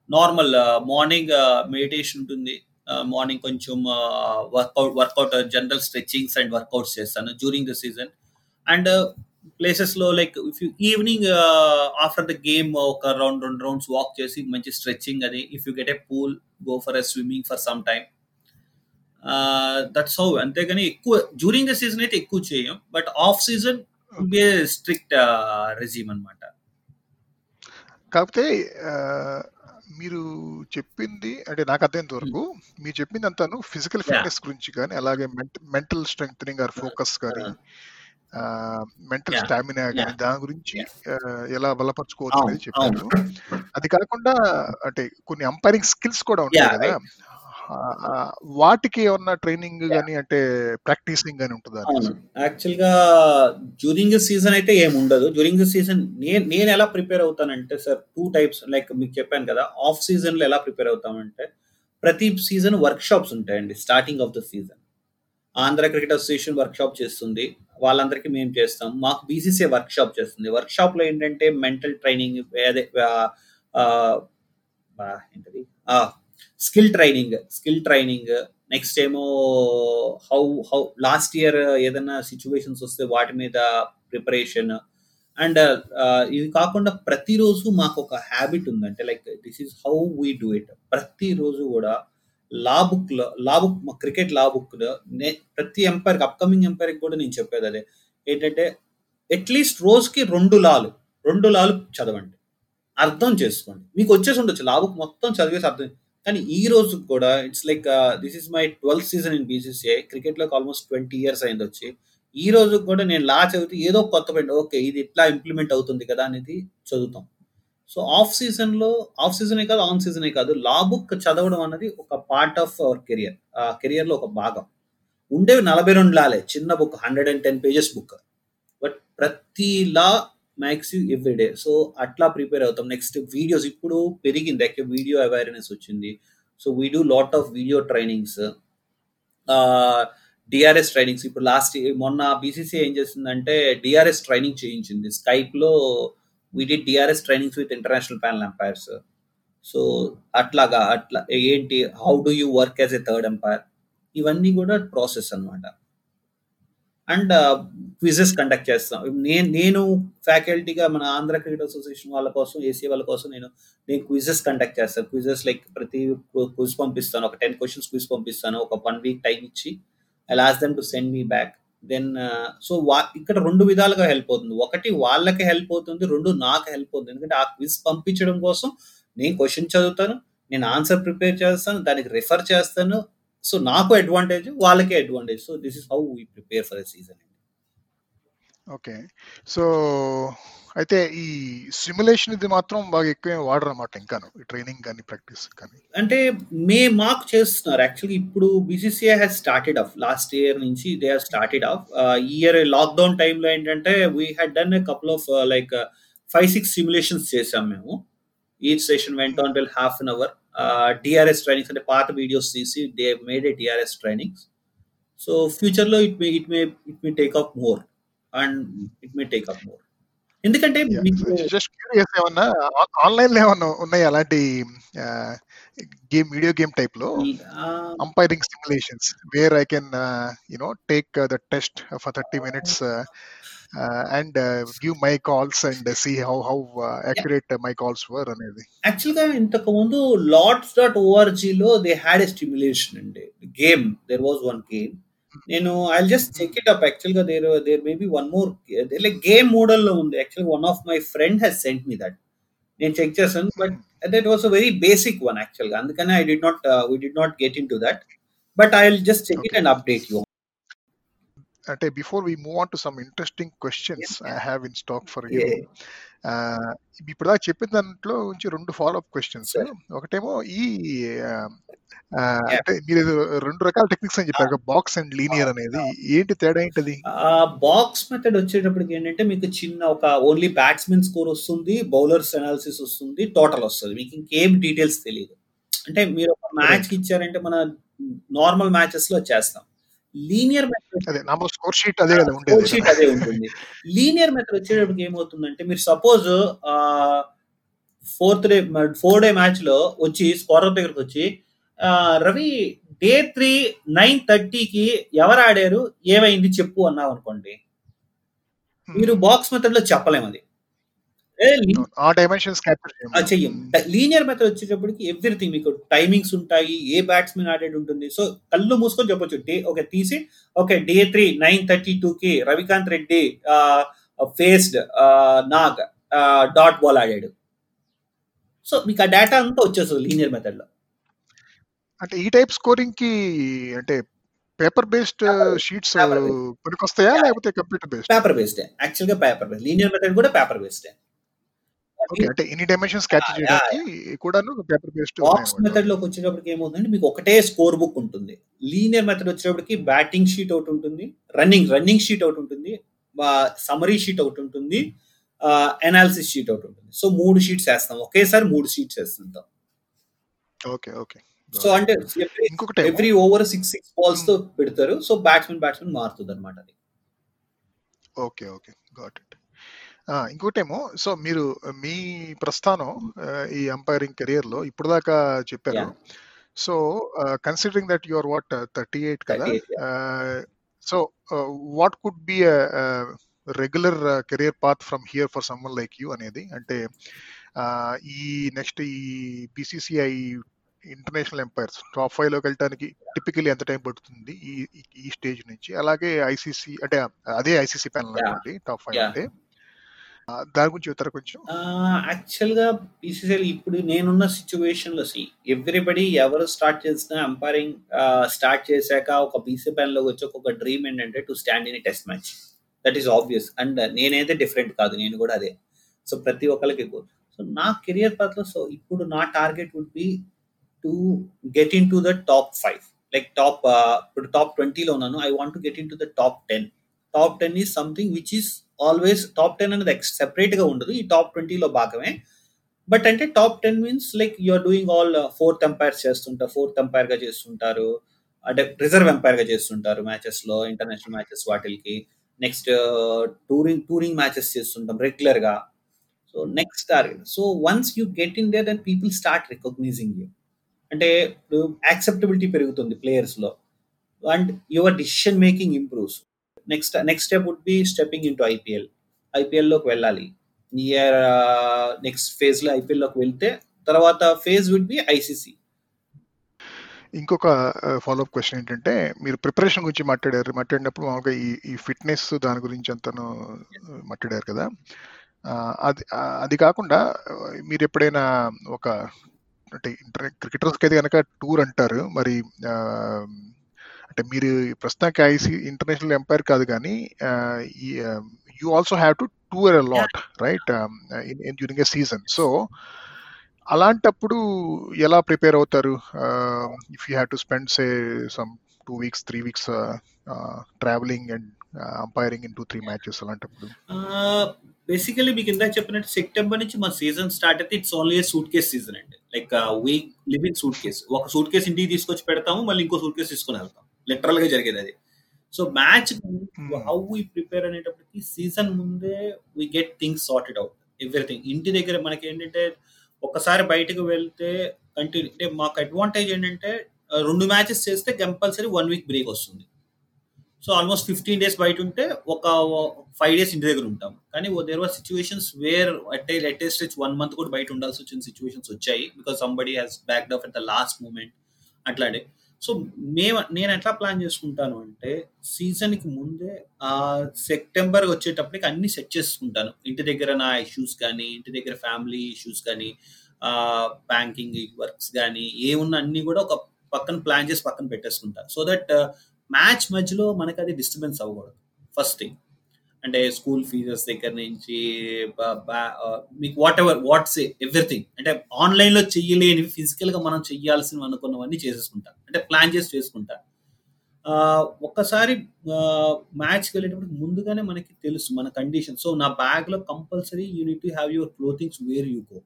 నార్మల్ మార్నింగ్ మెడిటేషన్ ఉంటుంది. మార్నింగ్ కొంచెం workout workout general stretchings and workouts చేస్తాను జ్యూరింగ్ ద సీజన్ అండ్ ప్లేసెస్లో like if you evening after the game ఒక రౌండ్ రెండు రౌండ్స్ వాక్ చేసి మంచి స్ట్రెచ్చింగ్ అది if you get a pool go for a swimming for some time that's how అంతేగాని ఎక్కువ జ్యూరింగ్ ద సీజన్ అయితే ఎక్కువ చేయం. But off season be strict resume అనమాట కాకపోతే మీరు చెప్పింది అంటే నాకు అర్థమైనంత వరకు మీరు చెప్పింది అంతాను ఫిజికల్ ఫిట్నెస్ గురించి కానీ అలాగే మెంటల్ స్ట్రెంగ్ ఆర్ ఫోకస్ కానీ మెంటల్ స్టామినా కానీ దాని గురించి ఎలా బలపరచుకోవచ్చు అనేది చెప్పారు అది కాకుండా అంటే కొన్ని అంపైరింగ్ స్కిల్స్ కూడా ఉంటాయి కదా. వాటికి ఏమన్నా ట్రైనింగ్ కానీ అంటే ప్రాక్టీసింగ్ కానీ ఉంటుందా? యాక్చువల్గా డ్యూరింగ్ ద సీజన్ అయితే ఏమి ఉండదు డ్యూరింగ్ ద సీజన్ నేను నేను ఎలా ప్రిపేర్ అవుతానంటే సార్ టూ టైప్స్ లైక్ మీకు చెప్పాను కదా ఆఫ్ సీజన్లో ఎలా ప్రిపేర్ అవుతామంటే ప్రతి సీజన్ వర్క్ షాప్స్ ఉంటాయండి starting of the season. Andhra cricket association workshop చేస్తుంది వాళ్ళందరికీ మేము చేస్తాం. మాకు బీసీసీ వర్క్ షాప్ చేస్తుంది. వర్క్ షాప్లో ఏంటంటే మెంటల్ ట్రైనింగ్ అదే ఏంటది? Skill training skill training next ఏమో హౌ హౌ లాస్ట్ ఇయర్ ఏదైనా సిచ్యువేషన్స్ వస్తే వాటి మీద ప్రిపరేషన్ అండ్ uh, ఇది కాకుండా ప్రతిరోజు మాకు ఒక హ్యాబిట్ ఉందంటే like this is how we do it ప్రతిరోజు కూడా లా బుక్లో లా బుక్ మా క్రికెట్ లా బుక్లో నే ప్రతి ఎంపైర్ అప్కమింగ్ ఎంపైర్ కూడా నేను చెప్పేది అదే. ఏంటంటే అట్లీస్ట్ రోజుకి రెండు లాలు రెండు లాలు చదవండి. అర్థం చేసుకోండి. మీకు వచ్చేసి ఉండొచ్చు. లా బుక్ మొత్తం చదివేసి అర్థం కానీ ఈ రోజు కూడా it's like this is my twelfth season in BCCI క్రికెట్లోకి almost twenty years అయింది వచ్చి. ఈ రోజు కూడా నేను లా చదివితే ఏదో కొత్త పాయింట్ ఓకే ఇది ఇట్లా ఇంప్లిమెంట్ అవుతుంది కదా అనేది చదువుతాం. సో ఆఫ్ సీజన్లో ఆఫ్ సీజనే కాదు ఆన్ సీజనే కాదు లా బుక్ చదవడం అనేది ఒక పార్ట్ ఆఫ్ అవర్ కెరియర్ ఆ కెరియర్లో ఒక భాగం. ఉండేవి నలభై రెండు లాలే చిన్న book hundred and ten pages book but ప్రతి law max you everyday so అట్లా ప్రిపేర్ అవుతాం. నెక్స్ట్ వీడియోస్ ఇప్పుడు పెరిగింది. యాక్చువల్ వీడియో అవేర్నెస్ వచ్చింది. So we do lot of video trainings DRS trainings ఇప్పుడు లాస్ట్ మొన్న బీసీసీ ఏం చేసిందంటే డిఆర్ఎస్ ట్రైనింగ్ చేయించింది. స్కైప్లో we D DRS trainings with international panel umpires so అట్లాగా అట్లా ఏంటి how do you work as a third umpire ఇవన్నీ కూడా ప్రాసెస్ అనమాట అండ్ క్విజెస్ కండక్ట్ చేస్తాం. నేను నేను ఫ్యాకల్టీగా మన ఆంధ్ర క్రికెట్ అసోసియేషన్ వాళ్ళ కోసం ఏసీ వాళ్ళ కోసం నేను నేను క్విజెస్ కండక్ట్ చేస్తాను. క్విజెస్ లైక్ ప్రతి క్విజ్ పంపిస్తాను. ఒక టెన్ క్వశ్చన్స్ క్విజ్ పంపిస్తాను. ఒక వన్ వీక్ టైం ఇచ్చి I last them to send me back then so వా ఇక్కడ రెండు విధాలుగా హెల్ప్ అవుతుంది. ఒకటి వాళ్ళకి హెల్ప్ అవుతుంది రెండు నాకు హెల్ప్ అవుతుంది. ఎందుకంటే ఆ క్విజ్ పంపించడం కోసం నేను క్వశ్చన్ చదువుతాను నేను ఆన్సర్ ప్రిపేర్ చేస్తాను దానికి రిఫర్ చేస్తాను సో నాకు అడ్వాంటేజ్ వాళ్ళకి advantage so this is how we prepare for the season okay so అయితే ఈ సిమ్యులేషన్ ఇది మాత్రం బాగా ఎక్కువ వాడరు అనమాట ఇంకాను. ఈ ట్రైనింగ్ కానీ ప్రాక్టీస్ కానీ. అంటే మే మాకు చేస్తున్నారు. యాక్చువల్లీ ఇప్పుడు BCCI has started off last year నుంచి దే హావ్ స్టార్టెడ్ ఆఫ్ ఈ ఇయర్ లాక్డౌన్ టైంలో ఏంటంటే we had done a couple of like five six simulations చేసాం మేము. Each session went on till half an hour DRS trainings అంటే పాత వీడియోస్ తీసి they made a DRS trainings so ఫ్యూచర్లో it may it may it may take up more and it may take up more ఎందుకంటే జస్ట్ క్యూరియస్ ఏమన్నా ఆన్లైన్ లో ఏమన్నా ఉన్నాయి అలాంటి గేమ్ వీడియో గేమ్ టైప్ లో umpiring simulations where I can you know take the test for thirty minutes and give my calls and see how how accurate my calls were అనేది. యాక్చువల్గా ఇంతకు ముందు లాట్స్ డాట్ ఓఆర్జీ లో దే హ్యాడ్ ఎ స్టిమ్యులేషన్ అండి. Game there was one game నేను I just check it up యాక్చువల్గా there there maybe one more like game మోడల్లో ఉంది. Actual one of my friend he's sent me that నేను చెక్ చేశాను but that was a very basic one యాక్చువల్గా. అందుకని I D not we D not get into that but I will just check it and update you అంటే before we move on to some interesting questions I have in stock for you ఇప్పుడు దాకా చెప్పిన దాంట్లో నుంచి రెండు ఫాలో అప్ క్వశ్చన్స్ ఒకటేమో ఈ అంటే మీరు రెండు రకాల టెక్నిక్స్ అని చెప్పారు బాక్స్ అండ్ లీనియర్ అనేది. ఏంటి తేడా ఏంటది? బాక్స్ మెథడ్ వచ్చేటప్పటికి ఏంటంటే మీకు చిన్న ఒక ఓన్లీ బ్యాట్స్మెన్ స్కోర్ వస్తుంది బౌలర్స్ అనాలిసిస్ వస్తుంది టోటల్ వస్తుంది. మీకు ఇంకేం డీటెయిల్స్ తెలియదు అంటే మీరు ఒక మ్యాచ్ ఇచ్చారంటే మన నార్మల్ మ్యాచెస్లో చేస్తాం. లీనియర్ మెథడ్ అదే స్కోర్ షీట్ అదే స్కోర్ షీట్ అదే ఉంటుంది. లీనియర్ మెథడ్ వచ్చేటప్పటికి ఏమవుతుందంటే మీరు suppose fourth day four day మ్యాచ్లో వచ్చి స్కోరర్ దగ్గరకు వచ్చి రవి డే త్రీ నైన్ థర్టీకి ఎవరు ఆడారు? ఏమైంది? చెప్పు అన్నావు అనుకోండి మీరు బాక్స్ మెథడ్లో చెప్పలేము అది. ఆ డైమెన్షన్స్ చెయ్యం. లీనియర్ మెథడ్ వచ్చేటప్పటికి ఎవ్రీథింగ్ మీకు టైమింగ్స్ ఉంటాయి ఏ బ్యాట్స్మెన్ ఆడేది ఉంటుంది. సో కళ్ళు మూసుకొని చెప్పొచ్చు. డే ఓకే తీసి okay day three nine thirty two కి రవికాంత్ రెడ్డి ఫేస్డ్ నాగ్ డాట్ బాల్ ఆడాడు సో మీకు ఆ డేటా అంతా వచ్చేస్తుంది లీనియర్ మెథడ్లో. అంటే ఈ టైప్ స్కోరింగ్కి అంటే పేపర్ బేస్డ్ షీట్స్ పనికొస్తాయా లేకపోతే కంప్యూటర్ బేస్డ్ పేపర్ బేస్డ్ యాక్చువల్గా పేపర్ బేస్డ్ లీనియర్ మెథడ్ కూడా పేపర్ బేస్డ్ అంటే ఇన్ని డైమెన్షన్స్ క్యాప్చర్ చేయడానికి కూడాను పేపర్ బేస్డ్ బాక్స్ మెథడ్లోకి వచ్చేటప్పటికి ఏమవుతుందంటే మీకు ఒకటే స్కోర్ బుక్ ఉంటుంది. లీనియర్ మెథడ్ వచ్చేటప్పటికి బ్యాటింగ్ షీట్ ఒకటి ఉంటుంది రన్నింగ్ రన్నింగ్ షీట్ ఒకటి ఉంటుంది సమరీ షీట్ ఒకటి ఉంటుంది అనాలిసిస్ షీట్ ఒకటి ఉంటుంది. సో మూడు షీట్స్ వేస్తాం. ఒకేసారి మూడు షీట్స్ వేస్తుంటాం. Okay okay. సో అంటే ఎవ్రీ ఓవర్ సిక్స్ సిక్స్ బాల్స్తో పెడతారు. సో బ్యాట్స్మెన్ బ్యాట్స్మెన్ మారుతుంది అనమాట అది. Okay okay. గాట్ ఇట్ ఇంకోటేమో సో మీరు మీ ప్రస్థానం ఈ అంపైరింగ్ కెరియర్లో ఇప్పుడు దాకా చెప్పారు so considering that your what thirty eight కదా so what could be regular career path from here for someone like you అనేది అంటే ఈ నెక్స్ట్ ఈ బీసీసీఐ ఇంటర్నేషనల్ ఎంపైర్స్ టాప్ ఫైవ్లోకి వెళ్ళడానికి టిపికలీ ఎంత టైం పడుతుంది ఈ ఈ స్టేజ్ నుంచి? అలాగే ఐసీసీ అంటే అదే ఐసీసీ ప్యానల్ అనుకోండి టాప్ ఫైవ్ అంటే. దాని గురించి చెప్తారా కొంచెం? యాక్చువల్గా బీసీసీఐ ఇప్పుడు నేనున్న సిచ్యువేషన్లో సి ఎవ్రీబడి ఎవరు స్టార్ట్ చేసిన అంపైరింగ్ స్టార్ట్ చేశాక ఒక బీసీ ప్యాన్లోకి వచ్చి ఒక డ్రీమ్ ఏంటంటే to stand in test match that is obvious and నేనైతే డిఫరెంట్ కాదు నేను కూడా అదే. సో ప్రతి ఒక్కరికి సో నా కెరియర్ పాత్ర సో ఇప్పుడు నా target would be to get into the top five like top ఇప్పుడు టాప్ ట్వంటీలో ఉన్నాను. I want to get into the top ten top ten is something which is always top ten అనేది సెపరేట్గా ఉండదు. ఈ టాప్ ట్వంటీలో భాగమే. బట్ అంటే top ten means like you're doing all fourth umpires చేస్తుంటారు ఫోర్త్ ఎంపైర్గా చేస్తుంటారు. అంటే రిజర్వ్ ఎంపైర్గా చేస్తుంటారు మ్యాచెస్లో ఇంటర్నేషనల్ మ్యాచెస్ వాటికి నెక్స్ట్ టూరింగ్ టూరింగ్ మ్యాచెస్ చేస్తుంటాం రెగ్యులర్గా. So next target so once you get in there then people start recognising you అంటే యాక్సెప్టబిలిటీ పెరుగుతుంది ప్లేయర్స్లో. And your decision making improves next next step would be stepping in to IPL ఐపీఎల్లోకి వెళ్ళాలి. ఇయర్ నెక్స్ట్ ఫేజ్లో ఐపీఎల్లోకి లోకి వెళ్తే తర్వాత ఫేజ్ వుడ్ బి ఐసీసీ ఇంకొక uh, ఫాలోఅప్ క్వశ్చన్ ఏంటంటే మీరు ప్రిపరేషన్ గురించి మాట్లాడారు. మాట్లాడినప్పుడు మామూలుగా ఈ ఈ ఫిట్నెస్ దాని గురించి అంతను uh, మాట్లాడారు కదా. Uh, అది అది కాకుండా మీరు ఎప్పుడైనా ఒక అంటే ఇంటర్ క్రికెటర్స్కి అయితే కనుక టూర్ అంటారు. మరి అంటే మీరు ప్రస్తుతానికి ఐసీ ఇంటర్నేషనల్ ఎంపైర్ కాదు కానీ you also have to tour a lot right during a season so అలాంటప్పుడు ఎలా ప్రిపేర్ అవుతారు? If you have to spend say some two weeks three weeks travelling and umpiring in two three matches అలాంటప్పుడు. బేసికలీ మీకు ఇందాక చెప్పినట్టు సెప్టెంబర్ నుంచి మన సీజన్ స్టార్ట్ అయితే it's only suitcase season అండి. Like we live in suitcase ఒక సూట్ కేస్ ఇంటికి తీసుకొచ్చి పెడతాము మళ్ళీ ఇంకో సూట్ కేస్ తీసుకొని వెళ్తాం. లిటరల్గా జరిగేది అది. So match how we prepare అనేటప్పటికి సీజన్ ముందే we get things sorted out everything ఇంటి దగ్గర మనకి ఏంటంటే ఒక్కసారి బయటకు వెళ్తే కంటిన్యూ అంటే మాకు అడ్వాంటేజ్ ఏంటంటే రెండు మ్యాచెస్ చేస్తే కంపల్సరీ వన్ వీక్ బ్రేక్ వస్తుంది. సో ఆల్మోస్ట్ ఫిఫ్టీన్ డేస్ బయట ఉంటే ఒక ఫైవ్ డేస్ ఇంటి దగ్గర ఉంటాం. కానీ there were situations where at latest stage one month కూడా బయట ఉండాల్సి వచ్చిన సిచ్యువేషన్స్ వచ్చాయి because somebody has backed off at the last moment అట్లాంటి సో మేము నేను ఎట్లా ప్లాన్ చేసుకుంటాను అంటే సీజన్కి ముందే ఆ సెప్టెంబర్ వచ్చేటప్పటికి అన్ని సెట్ చేసుకుంటాను. ఇంటి దగ్గర నా ఇష్యూస్ కానీ ఇంటి దగ్గర ఫ్యామిలీ ఇష్యూస్ కానీ బ్యాంకింగ్ వర్క్స్ కానీ ఏమున్న అన్ని కూడా ఒక పక్కన ప్లాన్ చేసి పక్కన పెట్టేసుకుంటాను సో దట్ మ్యాచ్ మధ్యలో మనకి అది డిస్టర్బెన్స్ అవ్వకూడదు. First thing. అంటే స్కూల్ ఫీజెస్ దగ్గర నుంచి మీకు వాట్ ఎవర్ వాట్స్ ఎవ్రీథింగ్ అంటే ఆన్లైన్లో చెయ్యలేని ఫిజికల్గా మనం చెయ్యాల్సినవి అనుకున్నవన్నీ చేసేసుకుంటాం. అంటే ప్లాన్ చేసి చేసుకుంటాం. ఒక్కసారి మ్యాచ్కి వెళ్ళేటప్పుడు ముందుగానే మనకి తెలుసు మన కండిషన్ సో నా బ్యాగ్లో compulsory you need to have your clothings where you go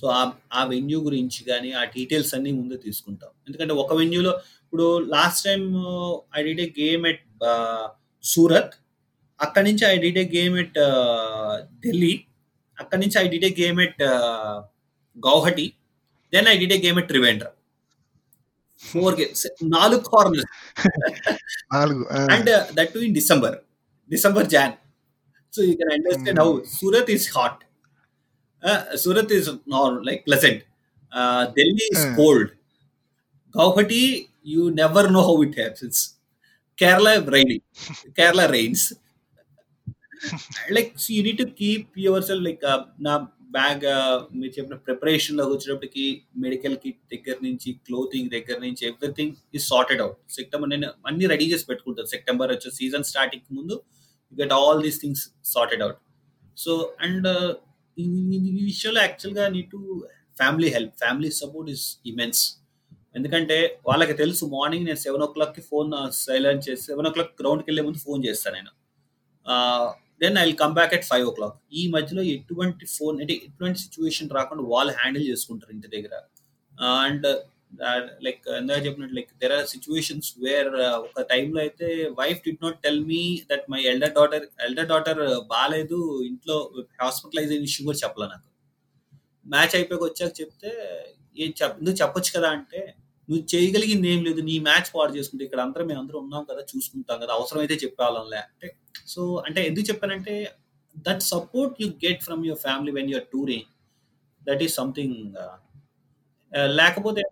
so ఆ ఆ వెన్యూ గురించి కానీ ఆ డీటెయిల్స్ అన్ని ముందు తీసుకుంటాం. ఎందుకంటే ఒక వెన్యూలో ఇప్పుడు last time I did a game at Surat అక్కడి నుంచి I did a game at Delhi అక్కడి నుంచి I did a game at Guwahati then I did a game at Trivandrum four games నాలుగు కార్నర్స్ నాలుగు ఆ, and that too in December December Jan so you can understand how Surat is hot Surat is like pleasant Delhi is Hmm. Cold Guwahati you never know how it happens Kerala raining Kerala rains like you need to keep your cell like నా బ్యాగ్ uh, మీరు చెప్పిన ప్రిపరేషన్లో వచ్చినప్పటికి మెడికల్ కిట్ దగ్గర నుంచి క్లోతింగ్ దగ్గర నుంచి ఎవ్రీథింగ్ ఈ సార్టెడ్ అవుట్ సెప్టెంబర్ నేను అన్ని రెడీ చేసి పెట్టుకుంటాను సెప్టెంబర్ వచ్చే సీజన్ స్టార్టింగ్ ముందు get all these things sorted out so and ఈ విషయంలో యాక్చువల్గా need to family help family support is immense ఎందుకంటే వాళ్ళకి తెలుసు మార్నింగ్ నేను సెవెన్ ఓ క్లాక్కి ఫోన్ సైలెంట్ చేసి సెవెన్ ఓ క్లాక్ గ్రౌండ్కి వెళ్ళే ముందు ఫోన్ చేస్తాను నేను. Uh, then I come back at five o'clock ఈ మధ్యలో ఎటువంటి ఫోన్ అంటే ఎటువంటి సిచ్యువేషన్ రాకుండా వాళ్ళు హ్యాండిల్ చేసుకుంటారు ఇంటి దగ్గర. అండ్ లైక్ uh, ఇందాక చెప్పినట్టు like there are situations where ఒక టైంలో అయితే wife did not tell me that my elder daughter elder daughter బాగాలేదు ఇంట్లో హాస్పిటలైజ్ అయిన ఇష్యూ కూడా చెప్పలే నాకు. మ్యాచ్ అయిపోయి వచ్చాక చెప్తే ఏం చెప్ ఎందుకు చెప్పొచ్చు కదా అంటే నువ్వు చేయగలిగింది ఏం లేదు నీ మ్యాచ్ పాడు చేసుకుంటే ఇక్కడ అందరం మేము అందరం ఉన్నాం కదా చూసుకుంటాం కదా అవసరమైతే చెప్పేవాళ్ళంలే అంటే సో అంటే ఎందుకు చెప్పానంటే that support you get from your family when you're touring that is something లేకపోతే.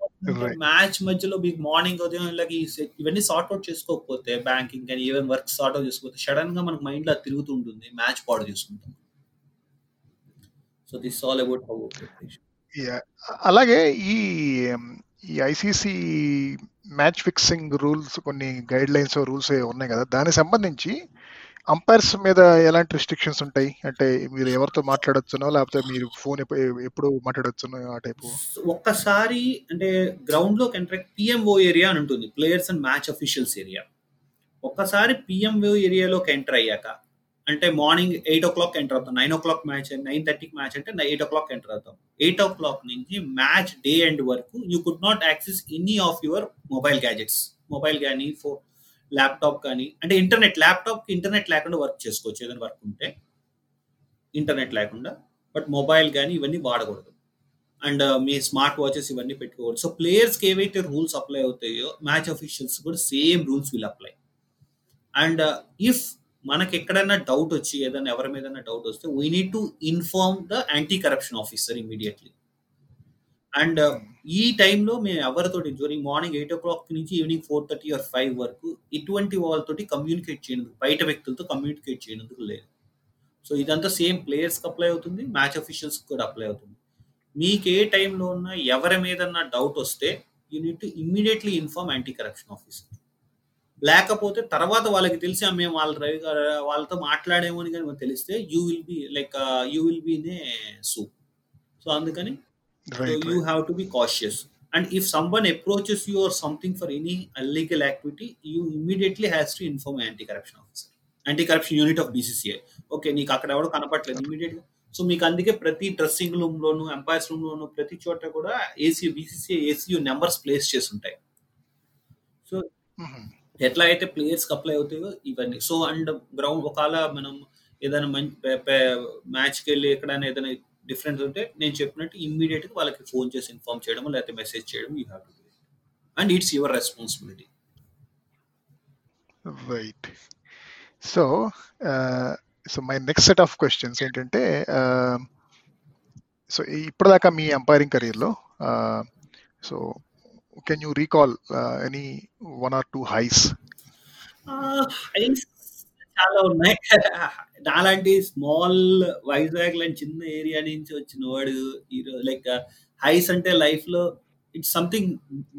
మ్యాచ్ మధ్యలో మీకు మార్నింగ్ ఉదయం ఇలాగ ఇవన్నీ సార్ట్ అవుట్ చేసుకోకపోతే బ్యాంకింగ్ కానీ ఈవెన్ వర్క్ సార్ట్ అవుట్ చేసుకోకపోతే సడన్గా మనకు మైండ్లో అది తిరుగుతుంటుంది మ్యాచ్ పాడు చేసుకుంటాం సో దిస్ ఆల్ అబౌట్. అలాగే ఈ ఈ ఐసీసీ మ్యాచ్ ఫిక్సింగ్ రూల్స్ కొన్ని గైడ్ లైన్స్ రూల్స్ ఉన్నాయి కదా దానికి సంబంధించి అంపైర్స్ మీద ఎలాంటి రిస్ట్రిక్షన్స్ ఉంటాయి? అంటే మీరు ఎవరితో మాట్లాడొచ్చునో లేకపోతే మీరు ఫోన్ ఎప్పుడు మాట్లాడొచ్చునో ఆ టైపు? ఒక్కసారి అంటే గ్రౌండ్లో కంట్రాక్ట్ పిఎంఓ ఏరియా అని ఉంటుంది players and match officials area. ఒక్కసారి పిఎంఓ ఏరియాలోకి ఎంటర్ అయ్యాక అంటే morning eight o'clock enter అవుతాం. Nine o'clock match nine థర్టీకి మ్యాచ్ అంటే ఎయిట్ ఓ క్లాక్ ఎంటర్ అవుతాం. ఎయిట్ ఓ క్లాక్ నుంచి మ్యాచ్ డే ఎండ్ వరకు you could not access any of your mobile gadgets mobile కానీ ఫో ల్యాప్టాప్ కానీ అంటే ఇంటర్నెట్ ల్యాప్టాప్ ఇంటర్నెట్ లేకుండా వర్క్ చేసుకోవచ్చు. ఏదైనా వర్క్ ఉంటే ఇంటర్నెట్ లేకుండా బట్ మొబైల్ కానీ ఇవన్నీ వాడకూడదు. అండ్ uh, మీ స్మార్ట్ వాచెస్ ఇవన్నీ పెట్టుకోకూడదు. సో ప్లేయర్స్కి ఏవైతే రూల్స్ అప్లై అవుతాయో మ్యాచ్ అఫీషియల్స్ కూడా same rules will apply and if మనకి ఎక్కడైనా డౌట్ వచ్చి ఏదైనా ఎవరి మీద డౌట్ వస్తే we need to inform the anti corruption officer immediately and ఈ టైంలో మేము ఎవరితో during morning eight o'clock నుంచి evening four thirty or five వరకు ఇటువంటి వాళ్ళతోటి కమ్యూనికేట్ చేయనందుకు బయట వ్యక్తులతో కమ్యూనికేట్ చేయనందుకు లేదు. సో ఇదంతా సేమ్ ప్లేయర్స్కి అప్లై అవుతుంది మ్యాచ్ అఫీషియల్స్ కూడా అప్లై అవుతుంది. మీకు ఏ టైంలో ఉన్నా ఎవరి మీద డౌట్ వస్తే you need to immediately inform anti corruption officer లేకపోతే తర్వాత వాళ్ళకి తెలిసి "ఆ, మేము వాళ్ళ రవి గారు వాళ్ళతో మాట్లాడేమో అని కానీ తెలిస్తే you will be like you will be a సూ సో అందుకని So right you have to be cautious. And if someone approaches you or something for any illegal activity, you immediately has to inform anti-corruption officer. Anti corruption unit of BCCI okay నీకు అక్కడ ఎవడో కనపట్లేదు ఇమీడియట్గా సో మీకు అందుకే ప్రతి డ్రెస్సింగ్ రూమ్ లోను ఎంపైర్స్ రూమ్ లోను ప్రతి చోట కూడా AC BCCI ACU numbers place చేసి ఉంటాయి. సో ఎట్లా అయితే ప్లేయర్స్కి అప్లై అవుతాయో ఇవన్నీ. సో అండ్ గ్రౌండ్ ఒకవేళ మనం ఏదైనా మంచి మ్యాచ్కి వెళ్ళి ఎక్కడైనా ఏదైనా డిఫరెన్స్ ఉంటే నేను చెప్పినట్టు ఇమ్మీడియట్గా వాళ్ళకి ఫోన్ చేసి ఇన్ఫార్మ్ చేయడం లేకపోతే మెసేజ్ చేయడం you have to do and it's your responsibility right so so my next set of questions ఏంటంటే uh, సో ఇప్పటిదాకా మీ అంపైరింగ్ కెరీర్లో so can you recall any one or two highs highs చాలా ఉన్నాయి. నాలాంటి స్మాల్ వైజాగ్ లాంటి చిన్న ఏరియా నుంచి వచ్చిన వాడు లైక్ హైస్ అంటే లైఫ్లో ఇట్స్ సంథింగ్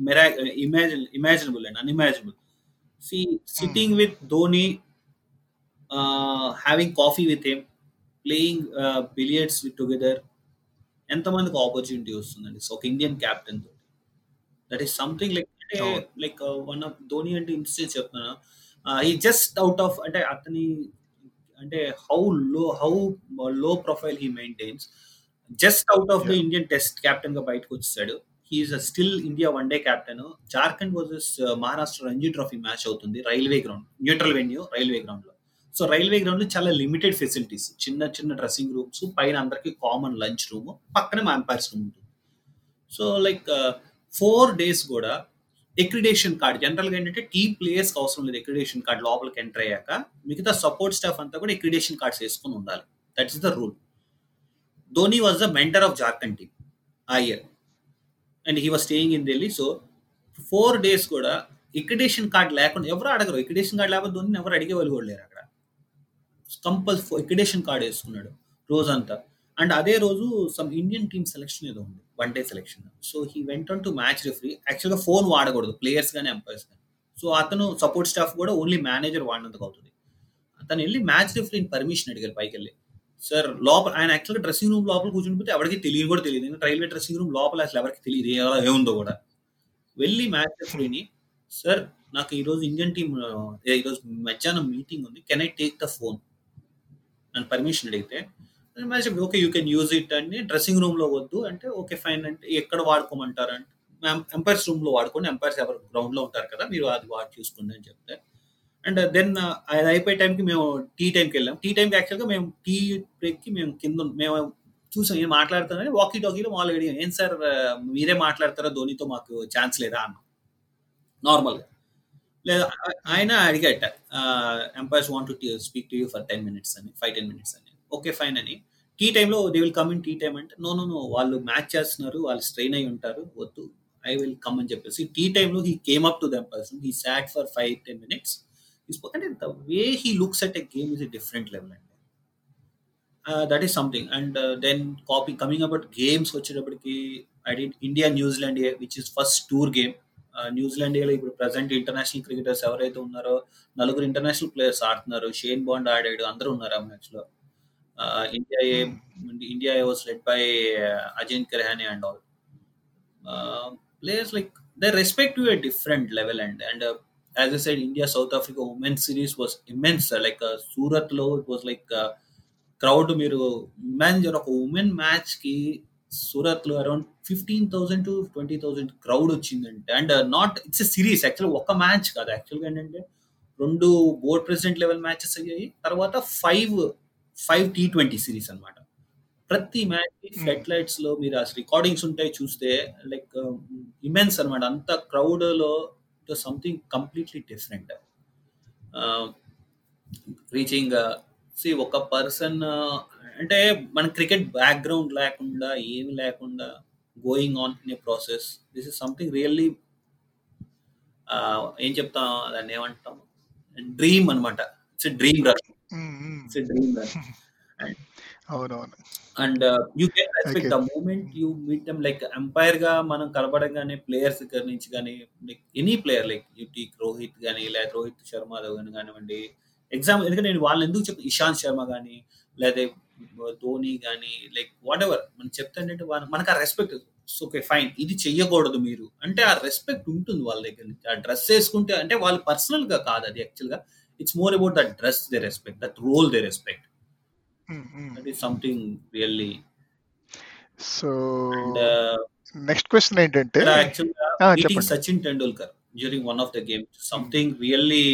మెరా imagine imaginable and unimaginable C sitting with Dhoni having coffee with him playing billiards with together ఎంతమందికి ఆపర్చునిటీ వస్తుందండి? సో ఒక ఇండియన్ క్యాప్టెన్తో. దట్ ఈస్ సంథింగ్ లైక్ అంటే అవును. లైక్ వన్ ఆఫ్ ధోని అంటే ఇన్స్టెన్స్ చెప్తున్నాను ఈ జస్ట్ అవుట్ ఆఫ్ అంటే అతని అంటే how low how low profile he maintains just out of the. Indian test కెప్టెన్గా బయటకు వచ్చేసాడు. He is still India one day captain Jharkhand versus Maharashtra Ranji trophy match అవుతుంది railway ground neutral venue railway గ్రౌండ్లో. సో రైల్వే గ్రౌండ్లో చాలా లిమిటెడ్ ఫెసిలిటీస్ చిన్న చిన్న డ్రెస్సింగ్ రూమ్స్ పైన అందరికి కామన్ లంచ్ రూమ్ పక్కనే మా ఎంపైర్స్ రూమ్ ఉంటుంది సో లైక్ ఫోర్ డేస్ కూడా ఎక్రిడేషన్ కార్డ్ జనరల్గా ఏంటంటే టీమ్ ప్లేయర్స్కి అవసరం లేదు ఎక్రిడేషన్ కార్డ్ లోపలికి ఎంటర్ అయ్యాక మిగతా సపోర్ట్ స్టాఫ్ అంతా కూడా ఎక్రిడేషన్ కార్డ్స్ వేసుకుని ఉండాలి. That is the rule Dhoni was the mentor of Jharkhand team ఆ year and he was staying in Delhi so four days కూడా ఎక్రిడేషన్ కార్డ్ లేకుండా ఎవరు అడగరు. ఎక్రిడేషన్ కార్డ్ లేకపోతే ధోని ఎవరు అడిగే వాళ్ళు కూడా లేరు అక్కడ. కంపల్ ఎక్రిడేషన్ కార్డ్ వేసుకున్నాడు రోజంతా. అండ్ అదే రోజు సమ్ ఇండియన్ టీమ్ సెలెక్షన్ ఏదో ఉంది. One day selection so he went on to match referee యాక్చువల్గా ఫోన్ వాడకూడదు. ప్లేయర్స్ కానీ ఎంపైర్స్ కానీ సో అతను సపోర్ట్ స్టాఫ్ కూడా ఓన్లీ మేనేజర్ వాడినందుకు అవుతుంది. అతను వెళ్ళి మ్యాచ్ రిఫరీని పర్మిషన్ అడిగారు పైకి వెళ్ళి సార్ లోపల ఆయన యాక్చువల్గా డ్రెస్సింగ్ రూమ్ లోపల కూర్చుంటే ఎవరికి తెలియదు కూడా తెలియదు. ఎందుకంటే రైల్వే డ్రెస్సింగ్ రూమ్ లోపల అసలు ఎవరికి తెలియదు. ఏ- ఏముందో కూడా. వెళ్ళి మ్యాచ్ రిఫరీని సార్ నాకు ఈరోజు ఇండియన్ టీమ్ ఈరోజు మధ్యాహ్నం మీటింగ్ ఉంది. Can I take the phone నన్ను పర్మిషన్ అడిగితే match okay you can use it అని డ్రెస్సింగ్ రూమ్లో వద్దు అంటే ఓకే ఫైన్ అంటే ఎక్కడ వాడుకోమంటారు అంటే ఎంపైర్స్ రూమ్లో వాడుకోండి ఎంపైర్స్ ఎవరు గ్రౌండ్లో ఉంటారు కదా మీరు అది వాడు చూసుకోండి అని చెప్తే. అండ్ దెన్ uh, అది అయిపోయే టైంకి మేము టీ టైంకి వెళ్ళాం. టీ టైంకి యాక్చువల్గా మేము టీ బ్రేక్కి మేము కింద మేము చూసాం ఏం మాట్లాడుతున్నారని వాకీ టాకీలో మామూలు అడిగాం. ఏం సార్ మీరే మాట్లాడతారా? ధోనితో మాకు ఛాన్స్ లేదా? అన్న. నార్మల్గా లేదా ఆయన అడిగట umpires want to speak to you for ten minutes అని ఫైవ్ టెన్ మినిట్స్ అని. ఓకే ఫైన్ అని. టీ టైంలో they will come in tea time అంటే నో నో నో వాళ్ళు మ్యాచ్ చేస్తున్నారు వాళ్ళు స్ట్రెయిన్ అయి ఉంటారు వద్దు. ఐ విల్ కమ్ అని చెప్పేసి టీ టైంలో he came up to them person he sat for five ten minutes అంటే the way he looks at a game is a different level అండి. That is something and then copy coming about games వచ్చేటప్పటికి I did India New Zealand which is first tour game న్యూజిలాండ్లో ఇప్పుడు ప్రజెంట్ ఇంటర్నేషనల్ క్రికెటర్స్ ఎవరైతే ఉన్నారో నలుగురు ఇంటర్నేషనల్ ప్లేయర్స్ ఆడుతున్నారు. షేన్ బాండ్ ఆడాడు అందరూ ఉన్నారు ఆ మ్యాచ్ లో India India was led by Ajinkya Rahane and all players like they respect to a different level and and as a side India South Africa women's series was immense like Surat లో ఇట్ వాస్ లైక్ క్రౌడ్ మీరు ఇమాజిన్ ఒక ఉమెన్ మ్యాచ్ కి సూరత్ లో around fifteen thousand to twenty thousand crowd వచ్చిందంటే and not it's a series actual ఒక మ్యాచ్ కాదు యాక్చువల్గా ఏంటంటే రెండు బోర్డ్ ప్రెసిడెంట్ లెవెల్ మ్యాచెస్ అయ్యాయి తర్వాత five five T twenty series అనమాట ప్రతి మ్యాచ్ ఫ్లడ్ లైట్స్లో మీరు అసలు రికార్డింగ్స్ ఉంటాయి చూస్తే లైక్ ఇమెన్స్ అనమాట అంత క్రౌడ్లో సంథింగ్ కంప్లీట్లీ డిఫరెంట్. రీచింగ్ సి ఒక పర్సన్ అంటే మన క్రికెట్ బ్యాక్గ్రౌండ్ లేకుండా ఏమి లేకుండా going on in a process this is something really ఏం చెప్తాం? దాన్ని ఏమంటాం? డ్రీమ్ అనమాట it's dream. It's dream run అవునవును. And you can respect. The moment you meet them like ఎంపైర్గా మనం కలపడగానే ప్లేయర్స్ దగ్గర నుంచి కానీ లైక్ ఎనీ ప్లేయర్ లైక్ యూటీ రోహిత్ కానీ లేదా రోహిత్ శర్మ కానీ కానివ్వండి. ఎగ్జామ్ ఎందుకంటే నేను వాళ్ళని ఎందుకు చెప్పు ఇషాంత్ శర్మ కానీ లేదా ధోని కానీ లైక్ వాట్ ఎవర్ మనం చెప్తే ఏంటంటే వాళ్ళ- మనకు ఆ రెస్పెక్ట్ ఓకే ఫైన్ ఇది చెయ్యకూడదు మీరు. అంటే ఆ రెస్పెక్ట్ ఉంటుంది వాళ్ళ దగ్గర నుంచి. ఆ డ్రెస్ వేసుకుంటే అంటే వాళ్ళు పర్సనల్గా కాదు అది యాక్చువల్ గా it's more about that dress they respect that role they respect um, um. That is something really so and next question ఏంటంటే meeting Sachin Tendulkar during one of the game something really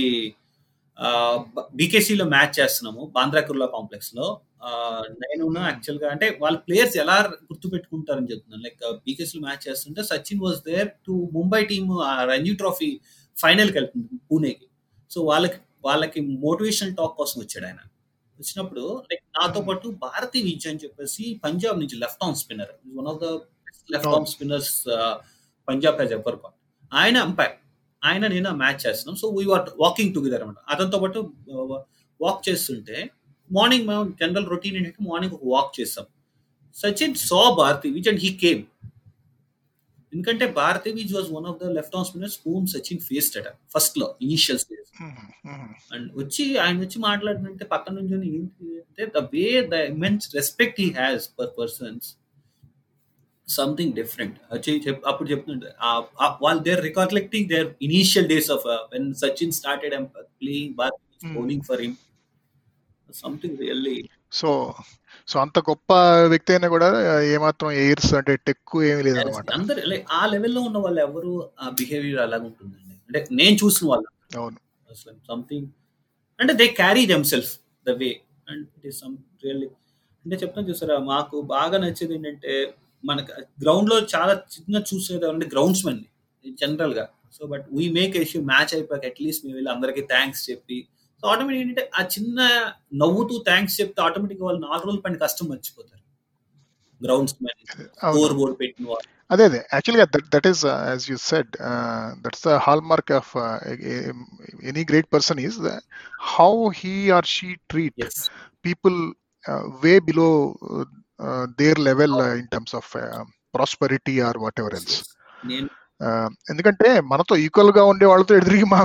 BKC లో మ్యాచ్ చేస్తున్నాము బాంద్రా కుర్లా కాంప్లెక్స్లో. ఆ, నేను యాక్చువల్గా అంటే వాళ్ళ ప్లేయర్స్ ఎలా గుర్తు పెట్టుకుంటారని చెప్తున్నాను లైక్ బీకేసీ లో మ్యాచ్ చేస్తుంటే Sachin was there to Mumbai team Ranji trophy ఫైనల్కి వెళ్తుంది పూణేకి సో వాళ్ళకి వాళ్ళకి మోటివేషనల్ టాక్ కోసం వచ్చాడు ఆయన. వచ్చినప్పుడు లైక్ నాతో పాటు భారతీ విజయ్ అని చెప్పేసి పంజాబ్ నుంచి left arm spinner. One of the left arm spinners Punjab has ever got ఆయన అంపైర్ ఆయన నేను మ్యాచ్ చేస్తున్నాం. So we are walking together అనమాట అతనితో పాటు వాక్ చేస్తుంటే మార్నింగ్ మేము జనరల్ రొటీన్ ఏంటంటే మార్నింగ్ ఒక వాక్ చేస్తాం. Sachin so Bharati Vij and he came ఎందుకంటే Bharati Vij was one of the left arm spinners whom Sachin faced అట ఫస్ట్లో ఇనిషియల్ స్టేజ్. అండ్ వచ్చి ఆయన వచ్చి మాట్లాడినంటే పక్కన నుంచి ఏంటి అంటే the way the immense respect he has per persons something different అప్పుడు చెప్తుండే వాళ్ళు they're recollecting their initial days of when Sachin started playing both Hmm. Bowling for him something really so so అంత గొప్ప వ్యక్తి అయినా కూడా ఏమాత్రం ఎయిర్స్ అంటే టెక్కు ఏమీ లేదనమాట అందరు like ఆ లెవెల్లో ఉన్న వాళ్ళు ఎవరు ఆ బిహేవియర్ అలాగ ఉంటుందండి. అంటే నేను చూసిన వాళ్ళు అవును. సంథింగ్ అంటే they carry them self the way and it is some really అంటే చెప్తాను చూసారా మాకు బాగా నచ్చేది ఏంటంటే మనకు గ్రౌండ్లో చాలా చిన్న చూసేది అంటే గ్రౌండ్స్ మెన్ జనరల్గా. So but we make issue match అయిపోయాక అట్లీస్ట్ మేము వెళ్ళి అందరికీ థ్యాంక్స్ చెప్పి ఆటోమేటిక్ ఏంటంటే ఆ చిన్న నవ్వుతూ థ్యాంక్స్ చెప్తే ఆటోమేటిక్ వాళ్ళు నాలుగు రోజుల పైన కష్టం మర్చిపోతారు. గ్రౌండ్స్ మెన్ అవును. స్కోర్ బోర్డ్ పెట్టిన వాళ్ళు. అదే అదే. యాక్చువల్గా that that is as you said that's the hallmark of any great person is how he or she treats people way below their level in terms of prosperity or whatever else నేను ఎందుకంటే మనతో ఈక్వల్గా ఉండే వాళ్ళతో ఎదురికి మా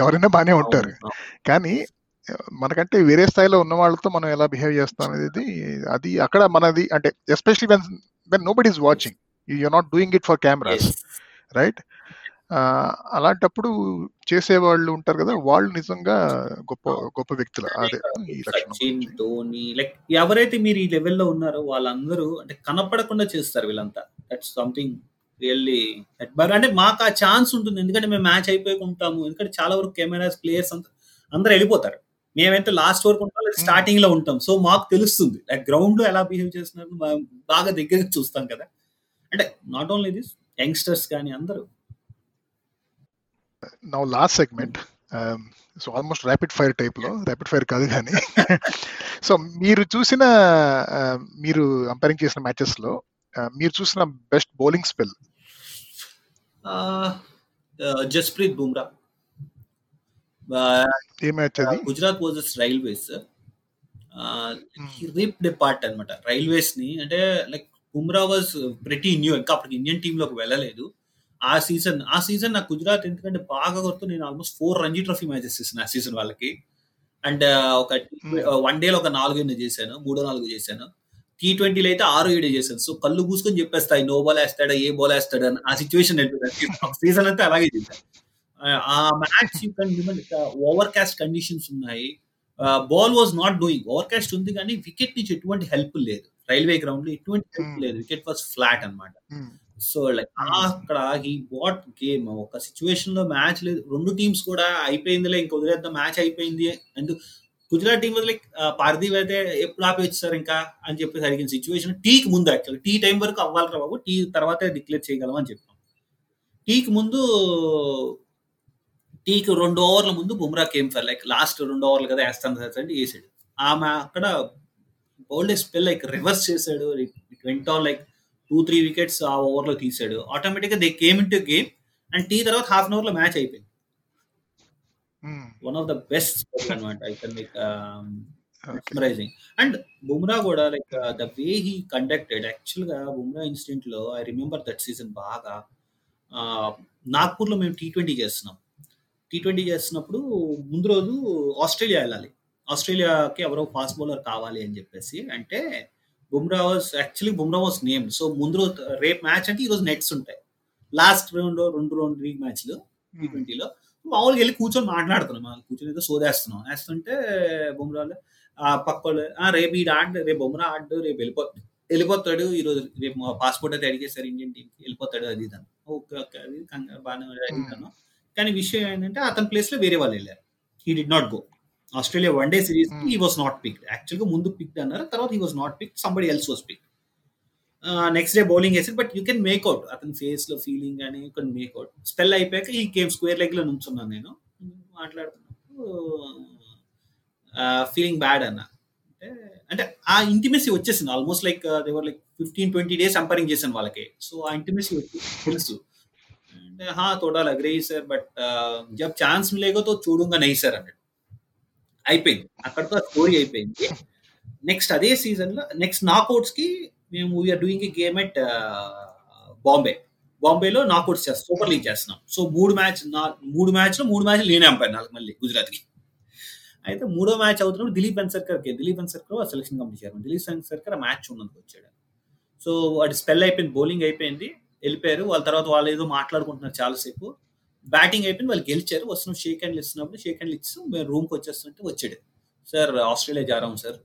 ఎవరైనా బాగానే ఉంటారు. కానీ మనకంటే వేరే స్థాయిలో ఉన్న వాళ్ళతో మనం ఎలా బిహేవ్ చేస్తాం అనేది అది అక్కడ మనది అంటే especially when when nobody is watching you're not doing it for cameras. Right అలాంటప్పుడు చేసేవాళ్ళు ఉంటారు కదా వాళ్ళు నిజంగా గొప్ప గొప్ప వ్యక్తులు. అదే ఈ లక్షణం. ధోని లైక్ ఎవరైతే మీరు ఈ లెవెల్లో ఉన్నారో వాళ్ళందరూ అంటే కనపడకుండా చేస్తారు వీళ్ళంతా. దట్స్ సంథింగ్ రియల్లీ అంటే మాకు ఆ ఛాన్స్ ఉంటుంది. ఎందుకంటే మేము మ్యాచ్ అయిపోయి ఉంటాము. ఎందుకంటే చాలా వరకు కెమెరాస్ ప్లేయర్స్ అంతా అందరూ వెళ్ళిపోతారు. మేమైతే లాస్ట్ వరకు ఉంటాం. లేదా స్టార్టింగ్లో ఉంటాం. సో మాకు తెలుస్తుంది. లైక్ గ్రౌండ్లో ఎలా బిహేవ్ చేస్తున్నారు బాగా దగ్గర చూస్తాం కదా. అంటే నాట్ ఓన్లీ దిస్ యంగ్స్టర్స్ కానీ అందరూ. Now last segment so almost rapid fire టైప్లో. ర్యాపిడ్ ఫైర్ కాదు కానీ. సో మీరు చూసిన uh, మీరు అంపైరింగ్ చేసిన మ్యాచెస్లో uh, మీరు చూసిన best bowling spell Jasprit Bumrah. Gujarat versus Railways ripped part అనమాట రైల్వేస్ని అంటే like Bumrah was pretty new ఇంకా అప్పటికి ఇండియన్ టీమ్లోకి వెళ్ళలేదు. ఆ సీజన్ ఆ సీజన్ నాకు గుజరాత్ ఎందుకంటే బాగా గుర్తు నేను almost four Ranji trophy matches చేసిన ఆ సీజన్ వాళ్ళకి. అండ్ ఒక వన్ డేలో ఒక నాలుగు చేశాను మూడో నాలుగు చేశాను. టీ ట్వంటీలో అయితే ఆరు ఏడు చేశాను సో కళ్ళు పూసుకొని చెప్పేస్తాయి నో బాల్ వేస్తాడా ఏ బాల్ వేస్తాడా అని ఆ సిచ్యువేషన్ సీజన్ అంతా అలాగే చేశాను ఆ match you can overcast conditions ఉన్నాయి. Ball was not doing overcast ఉంది కానీ వికెట్ నుంచి ఎటువంటి హెల్ప్ లేదు. రైల్వే గ్రౌండ్లో ఎటువంటి హెల్ప్ లేదు. వికెట్ వాజ్ ఫ్లాట్ అనమాట సో లైక్ అక్కడ ఈ వాట్ గేమ్ ఒక సిచ్యువేషన్లో మ్యాచ్ లేదు. రెండు టీమ్స్ కూడా అయిపోయిందిలే ఇంక వదిలేద్దాం. మ్యాచ్ అయిపోయింది. And Gujarat team like Parthiv అయితే ఎప్పుడు ఆపేచ్చు సార్ ఇంకా అని చెప్పేసి అడిగిన సిచ్యువేషన్ టీకి ముందు యాక్చువల్ టీ టైం వరకు అవ్వాలి బాబు. టీ తర్వాతే డిక్లేర్ చేయగలం అని చెప్పాం. టీకి ముందు టీకి రెండు ఓవర్ల ముందు Bumrah came for like last రెండు ఓవర్లు కదా వేస్తాను సార్ అంటే వేసాడు ఆమె అక్కడ బౌల్డ్ స్పెల్ లైక్ రివర్స్ చేశాడు. It like two three wickets ఆ ఓవర్లో తీసాడు ఆటోమేటిక్గా they came into game and tea తర్వాత హాఫ్ అన్ అవర్లో మ్యాచ్ అయిపోయింది. వన్ ఆఫ్ ద బెస్ట్ అనమాట I can like Okay. Mesmerising and Bumrah కూడా like the way he conducted యాక్చువల్గా బుమ్రా ఇన్సిడెంట్లో ఐ రిమెంబర్ దట్ సీజన్ బాగా. నాగ్పూర్లో మేము టీ ట్వంటీ చేస్తున్నాం. టీ ట్వంటీ చేస్తున్నప్పుడు ముందు రోజు ఆస్ట్రేలియా వెళ్ళాలి. ఆస్ట్రేలియాకి ఎవరో ఫాస్ట్ బౌలర్ కావాలి అని చెప్పేసి అంటే Bumrah was actually Bumrah was name so ముందు రోజు రేపు మ్యాచ్ అంటే ఈ రోజు నెట్స్ ఉంటాయి. లాస్ట్ రౌండ్ రెండు రౌండ్ లీగ్ మ్యాచ్లు టీ. ట్వంటీలో మామూలుగా వెళ్ళి కూర్చొని మాట్లాడుతున్నాం. కూర్చొని ఏదో సోదేస్తున్నాం వేస్తుంటే బుమ్రాలు ఆ పక్కోళ్ళు "ఆ, రేపు ఈ ఆడు రేపు బుమ్రా ఆడు రేపు వెళ్ళిపో వెళ్ళిపోతాడు ఈ రోజు రేపు మా పాస్పోర్ట్ అయితే అడిగేసారు ఇండియన్ టీంకి వెళ్ళిపోతాడు అది ఇదని ఓకే ఓకే అది బాగానే అడిగాను కానీ విషయం ఏంటంటే అతని ప్లేస్లో వేరే వాళ్ళు వెళ్ళారు. He did not go Australia one day series Hmm. He was not pick యాక్చువల్గా ముందు పిక్ అన్నారు తర్వాత he was not pick somebody else was pick next day bowling వేసాడు but you can make out అతని ఫేస్లో ఫీలింగ్ అని యూ కెన్ మేక్అవుట్ స్పెల్ అయిపోయాక ఈ గేమ్ స్క్వేర్ లెగ్లో నుంచున్నాను నేను. మాట్లాడుతున్నప్పుడు ఫీలింగ్ బ్యాడ్ అన్న. అంటే అంటే ఆ ఇంటిమెసీ వచ్చేసింది. ఆల్మోస్ట్ లైక్ దేవర్ like fifteen twenty days umpiring చేశాను వాళ్ళకి. సో ఆ ఇంటిమెసీ తెలుసు. అంటే uh, హా తోడాలి అగ్రే సార్ బట్ uh, జబ్ ఛాన్స్ లేకపోతే చూడంగా నై సార్ అన్నట్టు అయిపోయింది. అక్కడతో స్టోరీ అయిపోయింది. నెక్స్ట్ అదే సీజన్లో నెక్స్ట్ నాకౌట్స్కి మేము we are doing a game at Bombay బాంబేలో నాకౌట్ చేస్తాం సూపర్ లీగ్ చేస్తున్నాం. సో మూడు మ్యాచ్ మూడు మ్యాచ్లో మూడు మ్యాచ్ నేనే అంపాను నాకు మళ్ళీ గుజరాత్కి. అయితే మూడో మ్యాచ్ అవుతున్నప్పుడు Dilip అన్సర్కర్కి Dilip Ansarkar selection committee chairman Dilip Ansarkar ఆ మ్యాచ్ ఉన్నందుకు వచ్చాడు. సో వాడి స్పెల్ అయిపోయింది బౌలింగ్ అయిపోయింది వెళ్ళిపోయారు. వాళ్ళ తర్వాత వాళ్ళు ఏదో మాట్లాడుకుంటున్నారు చాలాసేపు. బ్యాటింగ్ అయిపోయింది వాళ్ళు గెలిచారు. వస్తున్నాం షేక్ హ్యాండ్లు ఇస్తున్నప్పుడు షేక్ హ్యాండ్లు ఇచ్చి మేము రూమ్కి వచ్చేస్తుంటే వచ్చాడు. సార్ ఆస్ట్రేలియా జారాం సార్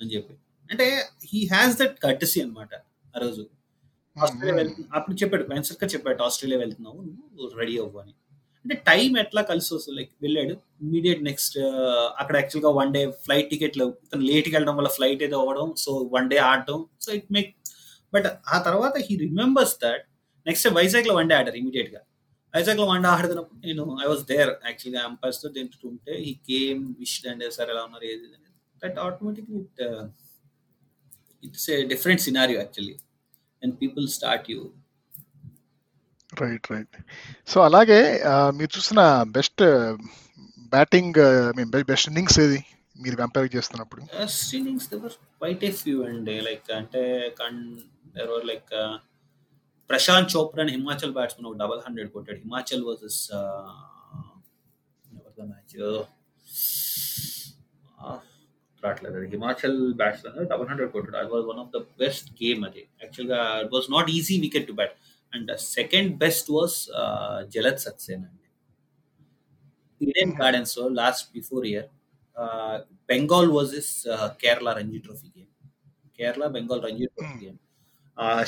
అని చెప్పి. అంటే హీ హ్యాస్ దట్ కర్టసీ అనమాట ఆ రోజు. ఆస్ట్రేలియా వెళ్తు అప్పుడు చెప్పాడు వెన్సర్కర్ చెప్పాడు ఆస్ట్రేలియా వెళ్తున్నావు నువ్వు రెడీ అవ్వు అని. అంటే టైం ఎట్లా కలిసి వస్తుంది? లైక్ వెళ్ళాడు ఇమీడియట్ నెక్స్ట్ అక్కడ యాక్చువల్గా వన్ డే ఫ్లైట్ టికెట్లు ఇతను లేట్కి వెళ్ళడం వల్ల ఫ్లైట్ ఏదో అవ్వడం సో వన్ డే ఆడటం సో ఇట్ మేక్ బట్ ఆ తర్వాత హీ రిమెంబర్స్ దట్ నెక్స్ట్ వైజాగ్లో వన్ డే ఆడారు ఇమీడియట్గా. వైజాగ్లో వన్ డే ఆడుతున్నప్పుడు నేను ఐ వాస్ దేర్ యాక్చువల్గా అంపైర్స్తో తింటుంటే ఈ గేమ్ విష్ అండ్ సార్ ఎలా ఉన్నారు ఏది that automatically it it's a different scenario actually and people start you right right so అలాగే మీరు చూసిన బెస్ట్ బ్యాటింగ్ బెస్ట్ ఇన్నింగ్స్ ఏది మీరు కంపేర్ చేస్తున్నప్పుడు? There were quite a few, and uh, like అంటే కన్ there were like uh, Prashant Chopra అని హిమాచల్ బ్యాట్స్మెన్ ఒక డబల్ హండ్రెడ్ కొట్టాడు. హిమాచల్ వర్సెస్ మ్యాచ్ రావట్లేదు అది హిమాచల్ బ్యాట్స్మెన్ డబల్ హండ్రెడ్ కొట్టాడు అది was one of the best game అది యాక్చువల్గా it was not easy wicket to bat and second best was Jalaj Saxena అండి ఈడెన్ గార్డెన్స్లో last before year Bengal versus Kerala Ranji trophy game Kerala Bengal Ranji trophy Hmm. Game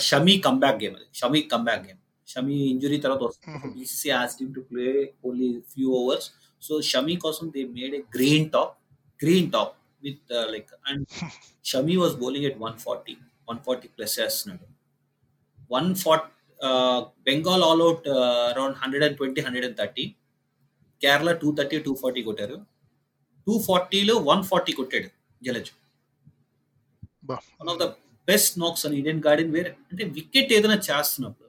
Shami comeback game అది Shami comeback game Shami injury తర్వాత వస్తుంది Mhm. BCC has team to play only few overs so Shami కోసం they made a green top green top with like and Shami was bowling at one forty one forty plus చేస్తున్నాడు one forty Bengal all out around hundred and twenty hundred and thirty Kerala two thirty two forty కొట్టారు. టూ ఫార్టీలో వన్ ఫార్టీ కొట్టాడు Jalaj. One of the best knocks అని ఇండియన్ గార్డెన్ వేరే అంటే వికెట్ ఏదైనా చేస్తున్నప్పుడు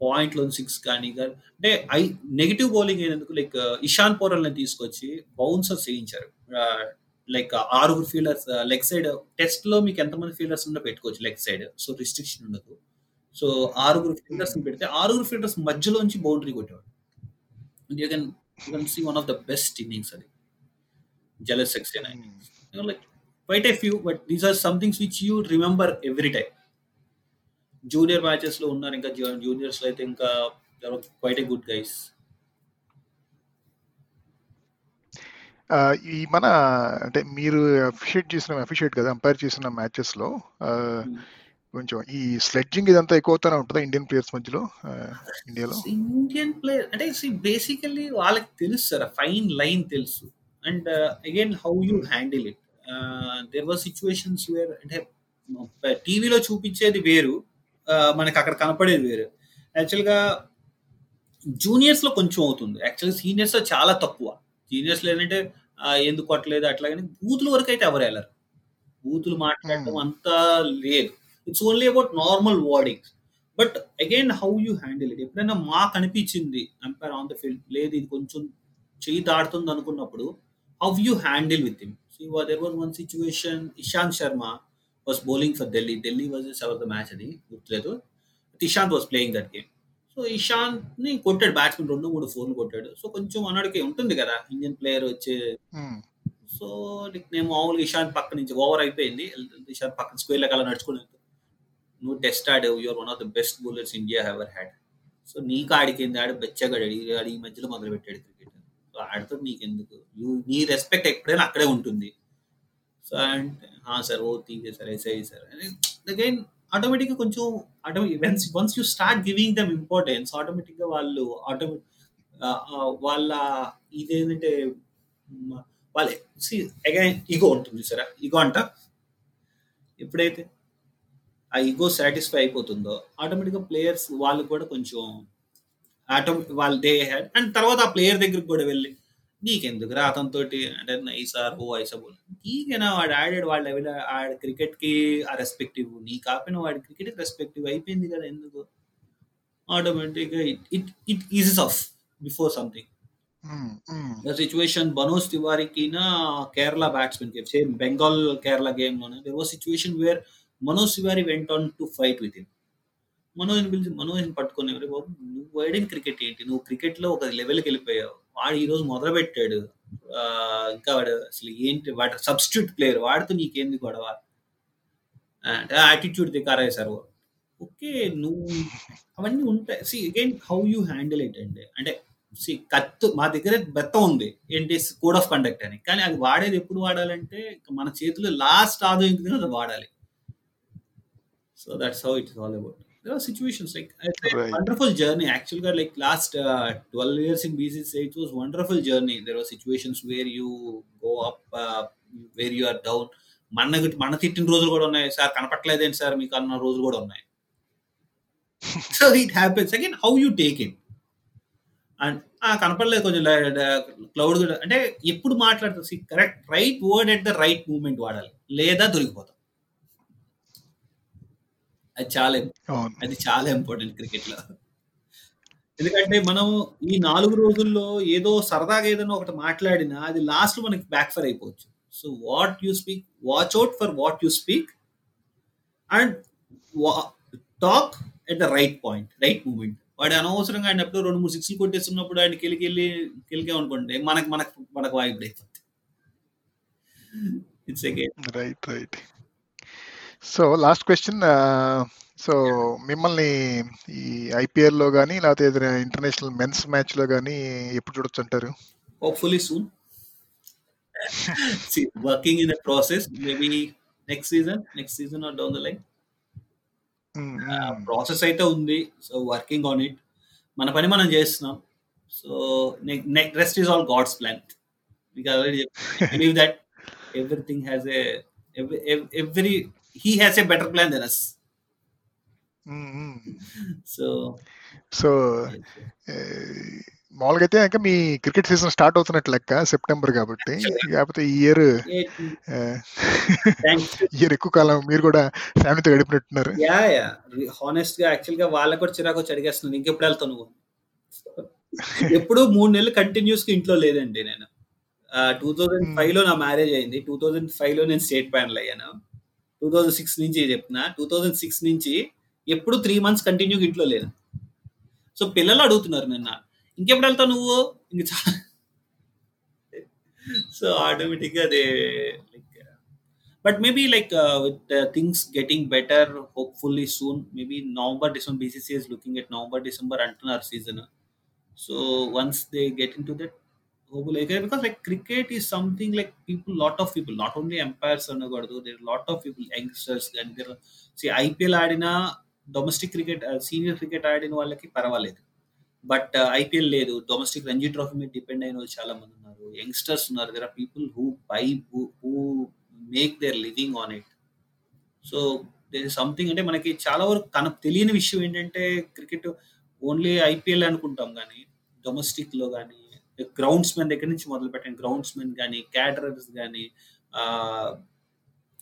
పాయింట్లో సిక్స్ కానీ అంటే ఐ నెగిటివ్ బౌలింగ్ అయినందుకు లైక్ ఇషాన్ పోరల్ని తీసుకొచ్చి బౌన్సర్స్ చేయించారు. లైక్ ఆరుగురు ఫీల్డర్స్ లెగ్ సైడ్ టెస్ట్లో మీకు ఎంతమంది ఫీల్డర్స్ ఉన్నా పెట్టుకోవచ్చు లెగ్ సైడ్ సో రిస్ట్రిక్షన్ ఉండదు. సో ఆరుగురు ఫీల్డర్స్ పెడితే ఆరుగురు ఫీల్డర్స్ మధ్యలోంచి బౌండరీ కొట్టేవాడు. You can you can see one of the best innings అది. Jalaj Saxena like a few but these are some things which you remember every time. Junior మ్యాచెస్లో ఉన్నారు ఇంకా జూనియర్స్లో అయితే ఇంకా క్వైట్ ఏ గుడ్ గైస్ ఈ మన అంటే మీరు అఫిషియేట్ చేసిన అఫిషియేట్ కదా అంపైర్ చేసిన మ్యాచెస్లో ఆ, కొంచెం ఈ స్లెడ్జింగ్ ఇదంతా ఎక్కువ అవుతానే ఉంటుందా ఇండియన్ ప్లేయర్స్ మధ్యలో? ఇండియాలో ఇండియన్ ప్లేయర్ అంటే బేసికల్లీ వాళ్ళకి తెలుసు సార్ ఫైన్ లైన్ తెలుసు. And again how you handle it there were situations where అంటే టీవీలో చూపించేది వేరు మనకి అక్కడ కనపడేది వేరు. యాక్చువల్గా జూనియర్స్లో కొంచెం అవుతుంది. యాక్చువల్గా సీనియర్స్లో చాలా తక్కువ. సీనియర్స్లో ఏంటంటే ఎందుకు కొట్టలేదు? అట్లా కానీ బూతుల వరకు అయితే ఎవరు వెళ్ళరు. బూతులు మాట్లాడటం Hmm. అంతా లేదు. It's only about normal wordings but again how you handle it ఎప్పుడైనా మాకు అనిపించింది అంపైర్ ఆన్ ద ఫీల్డ్ లేదు ఇది కొంచెం చేయి దాడుతుంది అనుకున్నప్పుడు how you handle with him so there was one situation Ishant Sharma was bowling for Delhi Delhi was ever the match అది? గుర్తులేదు. Ishant was playing that game so ఇషాంత్ని కొట్టాడు బ్యాట్స్మెన్. రెండు మూడు ఫోర్లు కొట్టాడు. సో కొంచెం అన్నాడికి ఉంటుంది కదా ఇండియన్ ప్లేయర్ వచ్చే. సో నేను మామూలుగా ఇషాంత్ పక్క నుంచి ఓవర్ అయిపోయింది. ఇషాంత్ పక్కన స్క్వేర్ లెక్క అలా నడుచుకుని నువ్వు test ఆడావు you're one of the best bowlers India ever had so నీకు ఆడికింది ఆడు బెచ్చగాడు. ఆడి ఈ మధ్యలో మొదలు పెట్టాడు క్రికెట్. సో ఆడితో నీకెందుకు? యూ నీ రెస్పెక్ట్ ఎప్పుడైనా అక్కడే ఉంటుంది. సో అండ్ సార్ ఓ తీసే సార్ ఎస్ఐ సార్ అగైన్ ఆటోమేటిక్గా కొంచెం automatic once once you start giving them importance ఆటోమేటిక్గా వాళ్ళు ఆటోమేటిక్ వాళ్ళ ఇదేంటంటే వాళ్ళ అగైన్ ఈగో ఉంటుంది సరే ఈగో అంట ఎప్పుడైతే ఆ ఈగో సాటిస్ఫై అయిపోతుందో ఆటోమేటిక్గా ప్లేయర్స్ వాళ్ళు కూడా కొంచెం ఆటో వాళ్ళు దే హ్యాడ్ అండ్ తర్వాత ఆ ప్లేయర్ దగ్గరికి కూడా వెళ్ళి నీకెందుకు రా అతనితోటి? అంటే నైసార్ ఓ ఐసా బోల్ నీకైనా? వాడు ఆడాడు వాళ్ళ లెవెల్ ఆడ క్రికెట్కి ఆ రెస్పెక్టివ్ నీ కాపిన వాడి క్రికెట్ రెస్పెక్టివ్ అయిపోయింది కదా ఎందుకు? Automatic it it eases off before something. The situation Manoj తివారికి Kerala బ్యాట్స్మెన్కి same Bengal Kerala గేమ్లోనే there was situation where Manoj Tiwari went on to fight with him మనోజ్ని పిలిచి మనోజ్ని పట్టుకుని బాబు నువ్వు వైడింగ్ క్రికెట్ ఏంటి? నువ్వు క్రికెట్లో ఒక లెవెల్కి వెళ్ళిపోయావు. వాడు ఈ రోజు మొదలు పెట్టాడు ఇంకా వాడు అసలు ఏంటి? వాడు సబ్స్టిట్యూట్ ప్లేయర్ వాడితో నీకేంది గొడవ? అంటే యాటిట్యూడ్ దికారేసారు ఓకే నువ్వు అవన్నీ ఉంటాయి. See again how you handle it అండి అంటే సి కత్తు మా దగ్గర బెత్త ఉంది. ఏంటి? కోడ్ ఆఫ్ కండక్ట్ అని. కానీ అది వాడేది ఎప్పుడు వాడాలంటే మన చేతిలో లాస్ట్ ఆదాయం అది వాడాలి. So that's how it's all about there are situations like right. wonderful journey actually like last uh, 12 years in bcc it was wonderful journey there were situations where you go up uh, where you are down మన మన తిట్టిన రోజులు కూడా ఉన్నాయి సార్ కనపట్లేదేంటి సార్ మీకు అన్న రోజులు కూడా ఉన్నాయి so it happens again how you take it and కనపడలేదు కొంచెం క్లౌడ్ అంటే ఎప్పుడు మాట్లాడుతుంది correct right word at the right moment వాడాలి లేదా దొరికిపోతాం అది చాలా అది చాలా ఇంపార్టెంట్ క్రికెట్లో ఎందుకంటే మనం ఈ నాలుగు రోజుల్లో ఏదో సరదాగా ఏదైనా ఒకటి మాట్లాడినా అది లాస్ట్ మనకి బ్యాక్ ఫర్ అయిపోవచ్చు so what you speak watch out for what you speak and talk at the right point right moment వాడు అనవసరంగా ఆయన ఎప్పుడు రెండు మూడు సిక్స్లు కొట్టేస్తున్నప్పుడు ఆయన కెలికి వెళ్ళి కెలికామనుకోండి మనకు మనకు మనకు వాయిబ్రేట్ అయిపోతుంది it's again right right so last question so మిమ్మల్ని ఈ ఐపీఎల్లో కానీ లేకపోతే ఏదైనా ఇంటర్నేషనల్ మెన్స్ మ్యాచ్లో కానీ ఎప్పుడు చూడొచ్చు అంటారు? Hopefully soon working in the process maybe next season next season or down the line process అయితే ఉంది సో వర్కింగ్ ఆన్ ఇట్ మన పని మనం చేస్తున్నాం. So next rest is all God's plan believe that everything has every he has a better plan than us. So so మామూలుగా అయితే ఇంకా మీ క్రికెట్ సీజన్ స్టార్ట్ అవుతున్నట్టు లెక్క సెప్టెంబర్ కాబట్టి. కాకపోతే ఈ ఇయర్ ఇయర్ ఎక్కువ కాలం మీరు కూడా ఫ్యామిలీతో గడిపినట్టున్నారు. యా యా హానెస్ట్గా యాక్చువల్గా వాళ్ళకి కూడా చిరాకు వచ్చి అడిగేస్తున్నాను ఇంకెప్పుడు వెళ్తావు నువ్వు? ఎప్పుడు మూడు నెలలు కంటిన్యూస్గా ఇంట్లో లేదండి నేను. టూ థౌజండ్ ఫైవ్లో నా మ్యారేజ్ అయింది. టూ థౌజండ్ ఫైవ్లో నేను స్టేట్ ప్యానల్ అయ్యాను. టూ థౌజండ్ సిక్స్ నుంచి చెప్తున్నా టూ థౌజండ్ సిక్స్ నుంచి ఎప్పుడు త్రీ మంత్స్ కంటిన్యూగా ఇంట్లో లేదు. సో పిల్లలు అడుగుతున్నారు నిన్న ఇంకెప్పుడు వెళ్తావు నువ్వు? ఇంక చాలా సో ఆటోమేటిక్గా అదే like but maybe like with things getting better hopefully soon maybe November December BCC is looking at November December అంటున్నారు season so once they get in to that hopefully because like cricket is something like people lot of people not only empires అనకూడదు there are lot of people youngsters and there see IPL ఆడిన డొమెస్టిక్ క్రికెట్ సీనియర్ క్రికెట్ ఆడిన వాళ్ళకి పర్వాలేదు. బట్ ఐపీఎల్ uh, లేదు. డొమెస్టిక్ రంజీ ట్రోఫీ మీద డిపెండ్ అయిన వాళ్ళు చాలా మంది ఉన్నారు. యంగ్స్టర్స్ ఉన్నారు. There are people who by who make their living on it so there is something అంటే మనకి చాలా వరకు తనకు తెలియని విషయం ఏంటంటే క్రికెట్ ఓన్లీ ఐపీఎల్ అనుకుంటాం కానీ డొమెస్టిక్లో కానీ గ్రౌండ్స్ మెన్ దగ్గర నుంచి మొదలు పెట్టండి. గ్రౌండ్స్ మెన్ కానీ క్యాటరర్స్ కానీ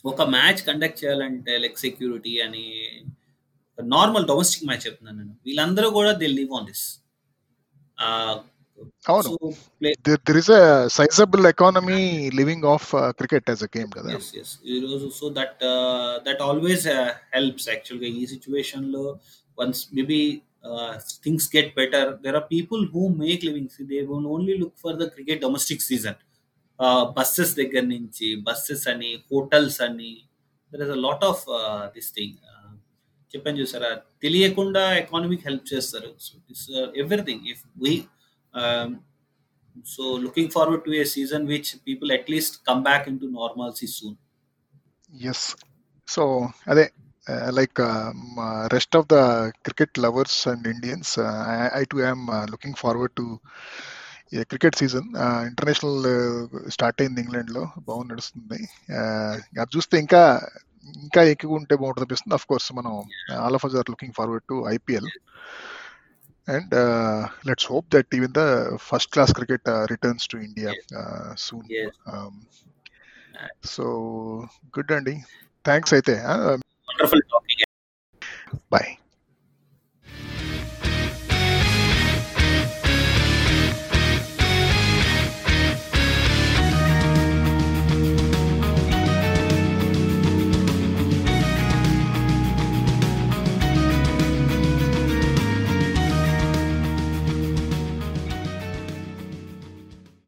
ఒక మ్యాచ్ కండక్ట్ చేయాలంటే లైక్ సెక్యూరిటీ అని నార్మల్ డొమెస్టిక్ మ్యాచ్ చెప్తున్నాను నేను. వీళ్ళందరూ కూడా దే లివ్ ఆన్ దిస్ అవును. There is sizable economy living off cricket as a game కదా? ఎస్ ఈరోజు so that that always helps యాక్చువల్గా ఈ సిచ్యువేషన్లో once maybe things get better there are people who make living they one only look for the cricket domestic season buses దగ్గర నుంచి బస్సెస్ అని హోటల్స్ అని. There is a lot of this thing చెప్పాను చూసారా? తెలియకుండా ఎకానమీకి హెల్ప్ చేస్తారు. So this everything if we so looking forward to a season which people at least come back in to normalcy soon as so అదే like rest of the cricket lovers and Indians I too I'm looking forward to cricket season international start అయింది ఇంగ్లాండ్లో బాగుంది నడుస్తుంది. అది చూస్తే ఇంకా ఇంకా ఎక్కువ ఉంటే బాగుంటుంది అనిపిస్తుంది. అఫ్ కోర్స్ మనం all of are looking forward to IPL and let's hope that even the first class cricket returns to India soon so good అండి థ్యాంక్స్ అయితే Bye.